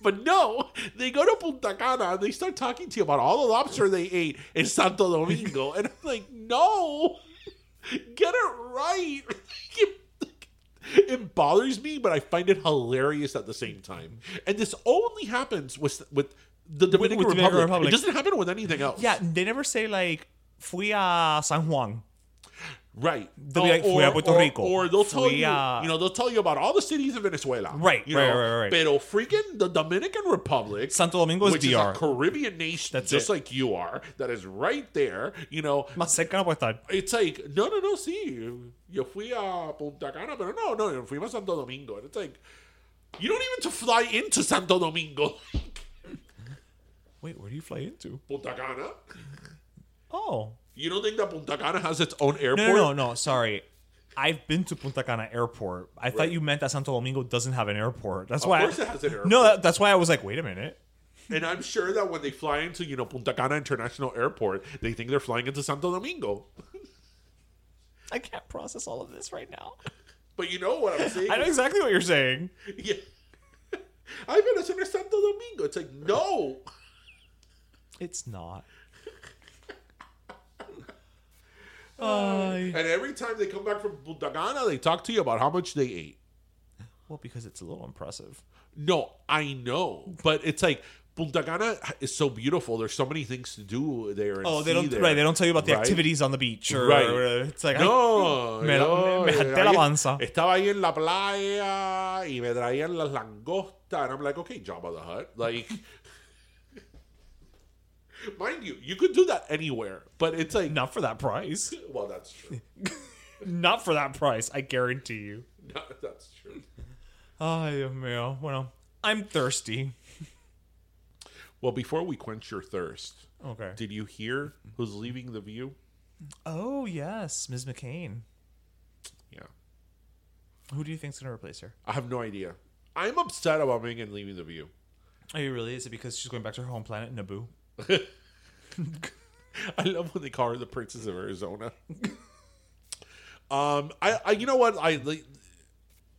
But no, they go to Punta Cana and they start talking to you about all the lobster they ate in Santo Domingo. And I'm like, no, get it right. It bothers me, but I find it hilarious at the same time. And this only happens with with the Dominican, with Republic. Republic. It doesn't happen with anything else. Yeah, they never say like fui a San Juan. Right. They'll be like, "Fui a Puerto or, Rico. Or they'll tell Fui you, a- you know, they'll tell you about all the cities in Venezuela. Right, you right, know, right, right. Pero freaking the Dominican Republic, Santo Domingo is which is a Caribbean nation, That's just it. like you are, that is right there. You know, Más cerca no puede estar. it's like no, no, no. Sí, yo fui a Punta Cana, pero no, no, yo fui a Santo Domingo. And it's like you don't even to fly into Santo Domingo, Wait, where do you fly into? Punta Cana. Oh. You don't think that Punta Cana has its own airport? No, no, no, no. Sorry. I've been to Punta Cana Airport. I thought you meant that Santo Domingo doesn't have an airport. That's Of why. course I, it has an airport. No, that, that's why I was like, wait a minute. And I'm sure that when they fly into, you know, Punta Cana International Airport, they think they're flying into Santo Domingo. I can't process all of this right now. But you know what I'm saying? I know exactly what you're saying. Yeah. I've been to Santo Domingo. It's like, no. It's not. Ay. And every time they come back from Punta Cana, they talk to you about how much they ate. well, because it's a little impressive. No, I know. But it's like, Punta Cana is so beautiful. There's so many things to do there. And Oh, they see don't. there. Right, they don't tell you about the Right? activities on the beach or. Right. or- it's like No, Me la- yo, me- me jalté la ahí- panza. Estaba ahí en la playa y me traían las langostas, and I'm like, okay, Jabba the Hutt, like. Mind you, you could do that anywhere, but it's like, not for that price. well, that's true. not for that price. I guarantee you. No, that's true. Ay, mío. Bueno, I'm thirsty. Well, before we quench your thirst, Okay. did you hear who's leaving the view? Oh yes, Ms. McCain. Yeah, Who do you think's gonna replace her? I have no idea. I'm upset about Meghan leaving the view. Are you really? Is it because she's going back to her home planet, Naboo? I love when they call her the Princess of Arizona. um, I, I, you know what, I, like-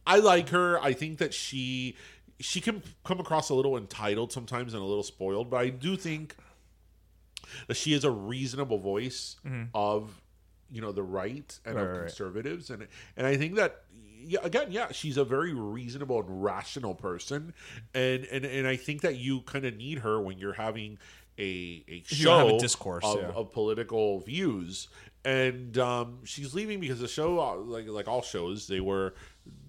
I like her. I think that she, she can come across a little entitled sometimes and a little spoiled, but I do think that she is a reasonable voice of, you know, the right and Right, of right, right. conservatives, and and I think that. Yeah, again, yeah, she's a very reasonable and rational person, and and, and I think that you kind of need her when you're having a a If you wanna show a discourse, of, yeah. of political views. And um, she's leaving because the show uh, like like all shows they were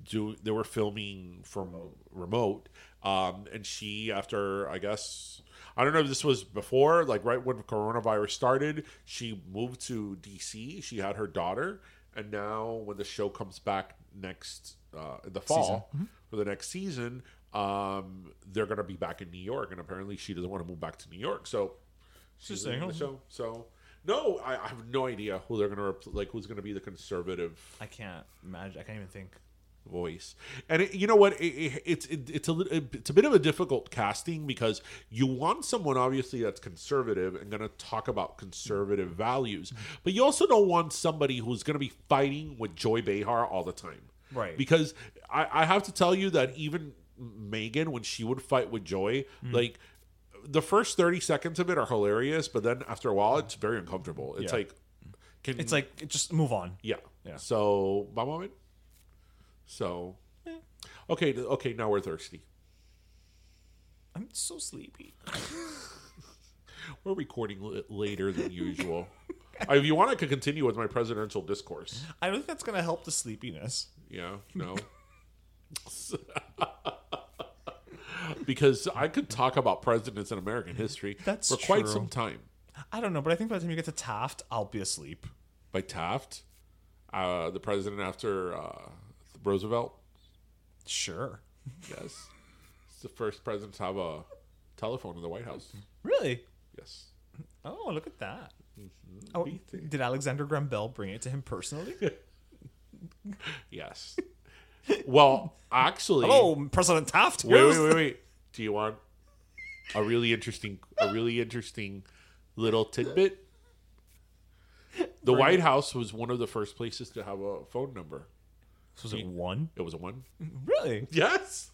do they were filming from remote. Um, and she after i guess i don't know if this was before like right when coronavirus started she moved to dc she had her daughter. And now when the show comes back next uh, in the fall for the next season um, they're going to be back in new york and apparently she doesn't want to move back to new york so she's leaving the show so no I, I have no idea who they're going to like who's going to be the conservative I can't imagine. I can't even think. voice. And it, you know what? It, it, it's it, it's a it's a bit of a difficult casting because you want someone obviously that's conservative and going to talk about conservative values, but you also don't want somebody who's going to be fighting with Joy Behar all the time, Right. Because I, I have to tell you that even Meghan, when she would fight with Joy, mm. like. The first thirty seconds of it are hilarious, but then after a while, it's very uncomfortable. It's Yeah. like, can It's like just move on. yeah. Yeah. So, my moment. So, okay, okay. Now we're thirsty. I'm so sleepy. We're recording l- later than usual. If you want, I could continue with my presidential discourse. I don't think that's gonna help the sleepiness. Yeah. No. because I could talk about presidents in American history That's for quite true. some time. I don't know, but I think by the time you get to Taft, I'll be asleep. By Taft, uh, the president after uh, Roosevelt. Sure. Yes, it's the first president to have a telephone in the White House. Really? Yes. Oh, look at that. Oh, did Alexander Graham Bell bring it to him personally? Yes. Well, actually, Hello, President Taft. wait, wait, wait, wait. Do you want a really interesting, a really interesting little tidbit? The White House was one of the first places to have a phone number. Was it one? It was a one. Really? Yes.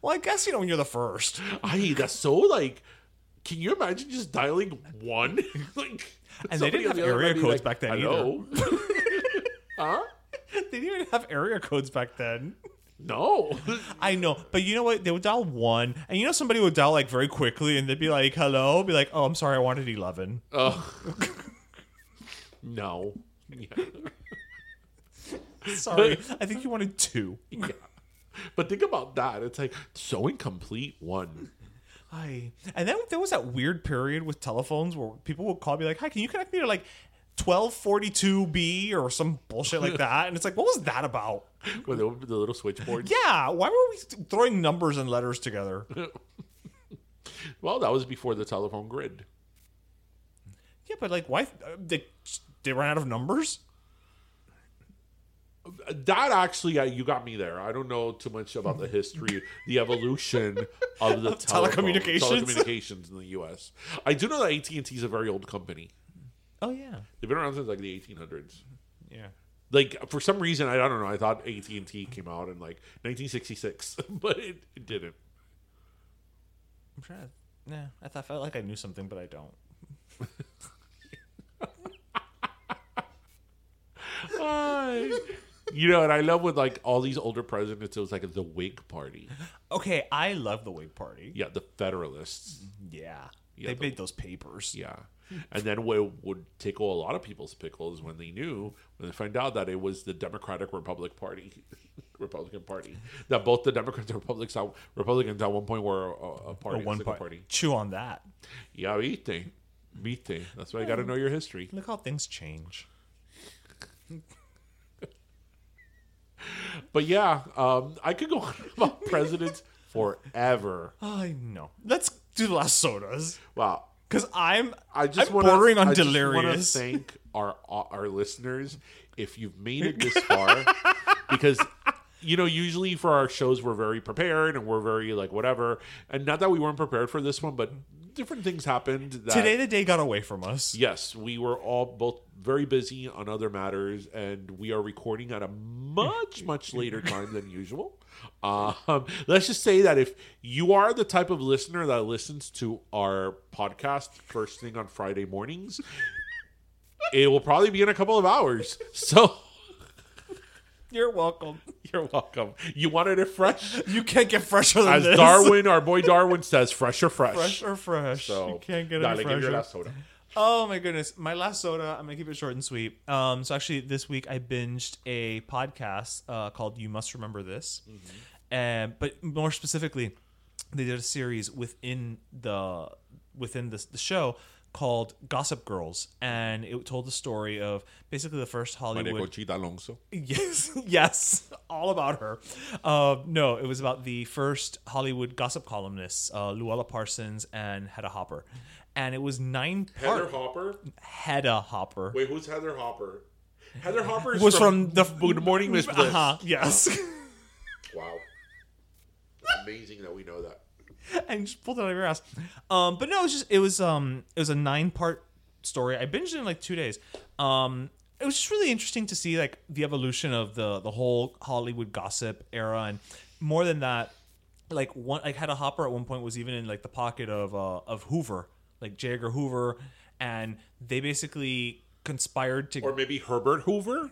Well, I guess you know when you're the first. I that's so like. Can you imagine just dialing one? like, And they didn't on the have area codes like, back then Hello. huh? They didn't even have area codes back then. No. I know, but you know what? They would dial one, and you know somebody would dial like very quickly, and they'd be like, "Hello," be like, "Oh, I'm sorry, I wanted eleven. no. Yeah. Sorry, I think you wanted two. Yeah. But think about that. It's like so incomplete. One. I and then there was that weird period with telephones where people would call me like, "Hi, can you connect me to like 1242B or some bullshit like that?" And it's like, what was that about? With the, little switchboard. Yeah, why were we throwing numbers and letters together? Well, that was before the telephone grid. Yeah, but like, why uh, they they ran out of numbers? That actually, uh, you got me there. I don't know too much about the history, the evolution of the telephone- telecommunications? telecommunications in the U.S. I do know that AT and T is a very old company. Oh yeah, They've been around since like the 1800s. yeah. Like for some reason, I don't know. I thought AT and T came out in like 1966, but it, it didn't. I'm trying to. Nah, I thought I felt like I knew something, but I don't. Ay. you know, and I love with like all these older presidents. It was like the Whig Party. Okay, I love the Whig Party. Yeah, the Federalists. Yeah, Yeah, they the- made those papers. Yeah. And then what would tickle a lot of people's pickles when they knew, when they find out that it was the Democratic Republic Party, Republican Party, that both the Democrats and Republicans, at- Republicans at one point were a, a party, Or one part. party. Chew on that. Yeah, viste, viste. That's why you got to know your history. Look how things change. But yeah, um, I could go on about presidents forever. I know. Let's do the last sodas Wow. Because I'm I just I'm want bordering on I delirious. to thank our our listeners if you've made it this far, because you know usually for our shows we're very prepared and we're very like whatever, and not that we weren't prepared for this one, but different things happened. That, Today the day got away from us. yes, we were all both very busy on other matters, and we are recording at a much much later time than usual. Um, let's just say that if you are the type of listener that listens to our podcast first thing on Friday mornings, it will probably be in a couple of hours. So You're welcome. you're welcome. You wanted it fresh, You can't get fresher than as this. Darwin, our boy Darwin says, fresh or fresh. fresh or fresh. So you can't get dale, give your fresher. Oh my goodness. My last soda, I'm gonna keep it short and sweet. Um, so actually this week I binged a podcast uh, called You Must Remember This. And but more specifically, they did a series within the within the, the show called Gossip Girls, and it told the story of basically the first Maria Hollywood Conchita Alonso. Yes, yes, all about her. Uh, no, it was about the first Hollywood gossip columnists, uh, Louella Parsons and Hedda Hopper, and it was nine Heather part. Hopper. Hedda Hopper Wait, who's Heather Hopper? Heather Hopper is was from, the Good Morning Miss Bliss. Uh-huh, yes, Wow. It's amazing that we know that. and just pulled it out of your ass. Um, but no, it was just it was um it was a nine part story. I binged it in like two days. Um, it was just really interesting to see like the evolution of the the whole Hollywood gossip era, and more than that, like one like Hedda Hopper at one point was even in like the pocket of uh of Hoover, like J. Edgar Hoover, and they basically conspired to Or maybe Herbert Hoover?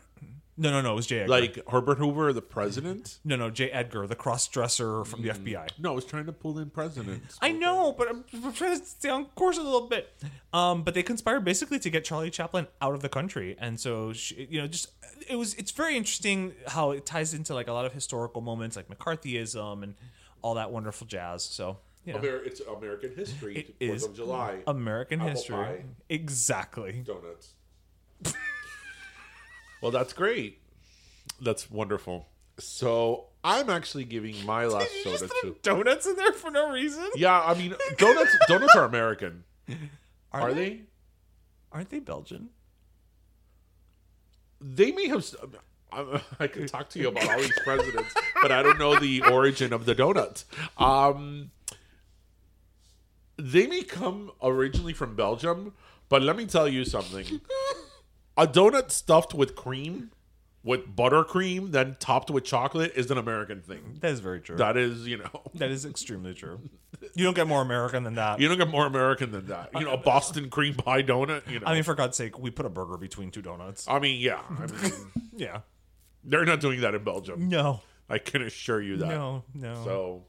no no no it was J. Edgar Like Herbert Hoover, the president? no no J. Edgar the cross dresser from the FBI. No, I was trying to pull in presidents. I know, but I'm, I'm trying to stay on course a little bit. Um, but they conspired basically to get Charlie Chaplin out of the country, and so she, you know, just it was it's very interesting how it ties into like a lot of historical moments like McCarthyism and all that wonderful jazz. So you know, Amer- it's American history. It Fourth is of July. American Apple history, pie. exactly. Donuts. well, that's great. That's wonderful. So I'm actually giving my last soda to. donuts in there for no reason? Yeah, I mean donuts. donuts are American. Are, they? Aren't they Belgian? They may have. I could talk to you about all these presidents, but I don't know the origin of the donuts. Um, they may come originally from Belgium, but let me tell you something. a donut stuffed with cream, with buttercream, then topped with chocolate is an American thing. That is very true. That is, you know, that is extremely true. You don't get more American than that. you don't get more American than that. You know, a Boston cream pie donut, you know. I mean, for God's sake, we put a burger between two donuts. I mean, yeah. I mean, Yeah. they're not doing that in Belgium. No. I can assure you that. No. No. So,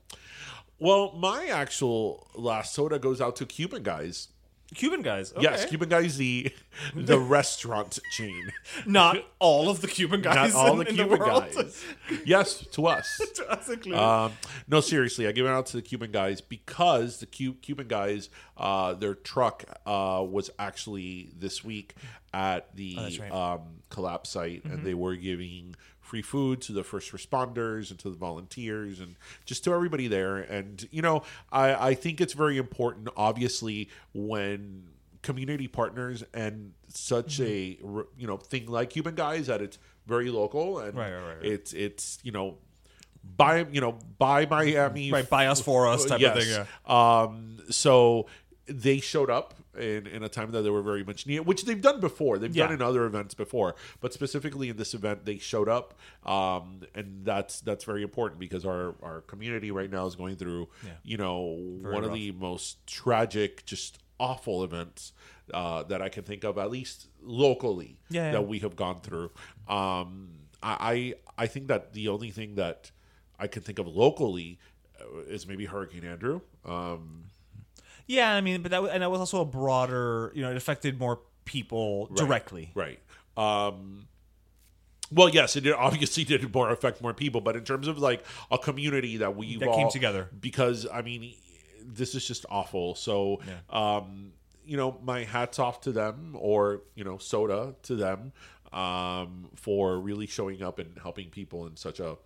well, my actual last soda goes out to Cuban guys. Cuban guys. Okay. Yes, Cuban guys, the the restaurant chain. Not all of the Cuban guys. Not all in, the Cuban world. guys. Yes, to us. To us included. Um, no, seriously, I give it out to the Cuban guys because the Cu- Cuban guys, uh, their truck uh, was actually this week at the Oh, right. um, collapse site, and they were giving free food to the first responders and to the volunteers and just to everybody there. And you know, I, I think it's very important, obviously, when community partners and such a you know thing like Cuban guys that it's very local and right, right, right. it's it's you know buy you know buy Miami right. Buy us for us type yes. of thing. Yeah. Um, so they showed up in, in a time that they were very much needed, which they've done before. They've done in other events before, but specifically in this event, they showed up, um, and that's that's very important because our our community right now is going through, you know, one of the most tragic, just awful events uh, that I can think of, at least locally, Yeah, yeah. that we have gone through. Um, I I I think that the only thing that I can think of locally uh, is maybe Hurricane Andrew. Um, Yeah, I mean, but that wa- and that was also a broader. You know, it affected more people directly. Right. Um, well, yes, it did, obviously did more affect more people, but in terms of like a community that we That came together. because I mean, this is just awful. So, um, you know, my hats off to them, or you know, soda to them, um, for really showing up and helping people in such a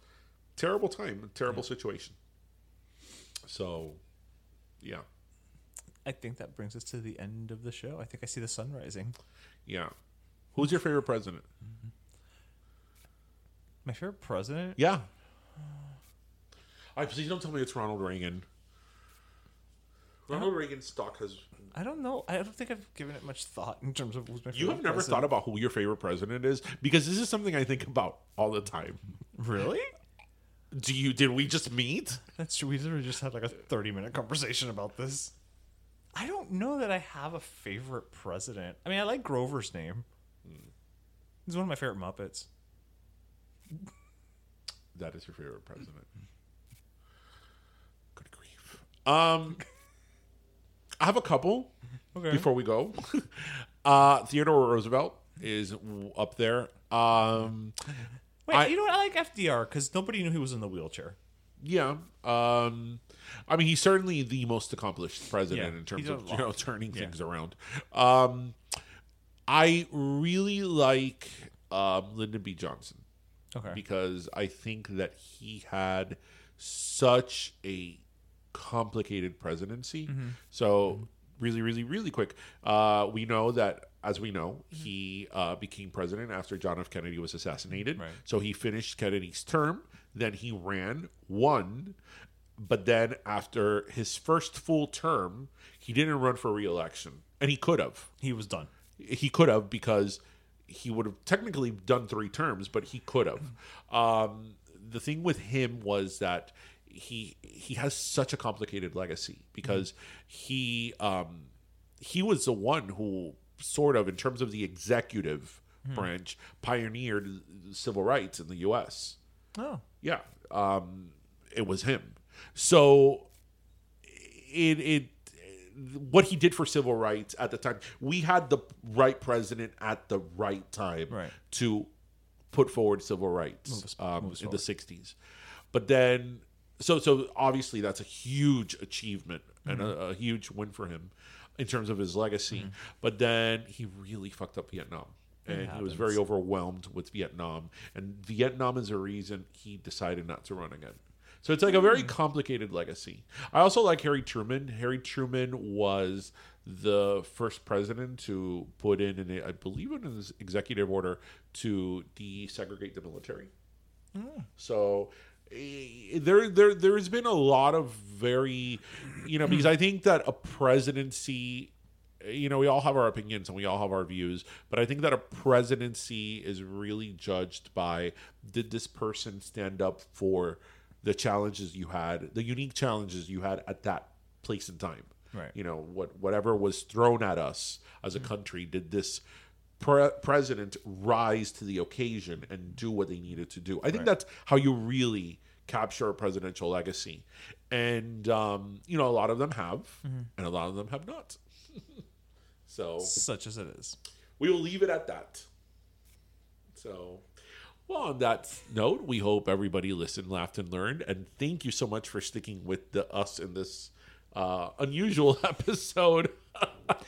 terrible time, terrible situation. So, yeah, I think that brings us to the end of the show. I think I see the sun rising. yeah. Who's your favorite president? Mm-hmm. My favorite president. Yeah. I please don't tell me it's Ronald Reagan. Ronald Reagan's stock has. I don't know. I don't think I've given it much thought in terms of who's my favorite. You have never president. thought about who your favorite president is because this is something I think about all the time. Really? Do you? Did we just meet? That's true. We literally just had like a thirty-minute conversation about this. I don't know that I have a favorite president. I mean, I like Grover's name. He's one of my favorite Muppets. That is your favorite president. Good grief. Um, I have a couple. Okay. Before we go, uh, Theodore Roosevelt is up there. Um, Wait, I- you know what? I like FDR because nobody knew he was in the wheelchair. Yeah. Um I mean he's certainly the most accomplished president Yeah, in terms of you know turning Yeah. things around. Um I really like um Lyndon B. Johnson Okay. because I think that he had such a complicated presidency. Mm-hmm. So really, really, really quick. Uh, we know that, as we know, he uh, became president after John F. Kennedy was assassinated. Right. So he finished Kennedy's term. Then he ran, won, but then after his first full term, he didn't run for re-election, and he could have he was done. he could have because he would have technically done three terms, but he could have. Um, the thing with him was that he he has such a complicated legacy because he um, he was the one who sort of, in terms of the executive branch, pioneered civil rights in the U.S. Oh. Yeah, um, it was him. So it it what he did for civil rights at the time, we had the right president at the right time Right. to put forward civil rights um, in the '60s. But then, so so obviously that's a huge achievement and a, a huge win for him in terms of his legacy. But then he really fucked up Vietnam. And he was very overwhelmed with Vietnam. And Vietnam is a reason he decided not to run again. So it's like a very complicated legacy. I also like Harry Truman. Harry Truman was the first president to put in, an, I believe, in his executive order to desegregate the military. So eh, there there there's been a lot of very you know because I think that a presidency you know we all have our opinions and we all have our views but I think that a presidency is really judged by did this person stand up for the challenges you had the unique challenges you had at that place and time. Right. you know what whatever was thrown at us as a country did this pre- president rise to the occasion and do what they needed to do? I think that's how you really capture a presidential legacy. And um, you know a lot of them have and a lot of them have not. So Such as it is. we will leave it at that. So, well, on that note, we hope everybody listened, laughed, and learned. And thank you so much for sticking with the us in this uh, unusual episode.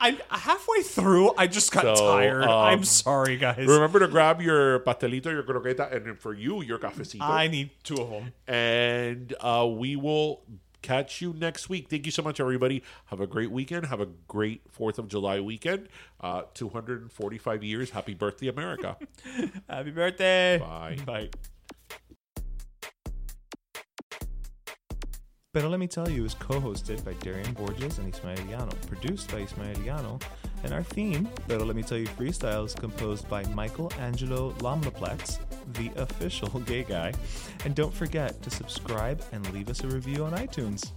I'm halfway through, I just got So, tired. um, I'm sorry, guys. Remember to grab your pastelito, your croqueta, and for you, your cafecito. I need two of them. and uh, we will catch you next week. Thank you so much, everybody. Have a great weekend. Have a great Fourth of July weekend. Uh, 245 years. Happy birthday, America. Happy birthday. Bye. Bye. Pero Let Me Tell You is co-hosted by Darian Borges and Ismael Llano, produced by Ismael Llano, and our theme, Pero Let Me Tell You Freestyle, is composed by Michael Angelo Lomlaplex, the official gay guy. And don't forget to subscribe and leave us a review on iTunes.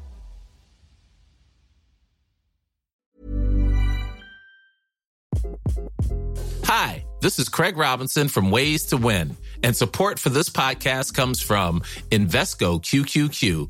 Hi, this is Craig Robinson from Ways to Win, and support for this podcast comes from Invesco QQQ,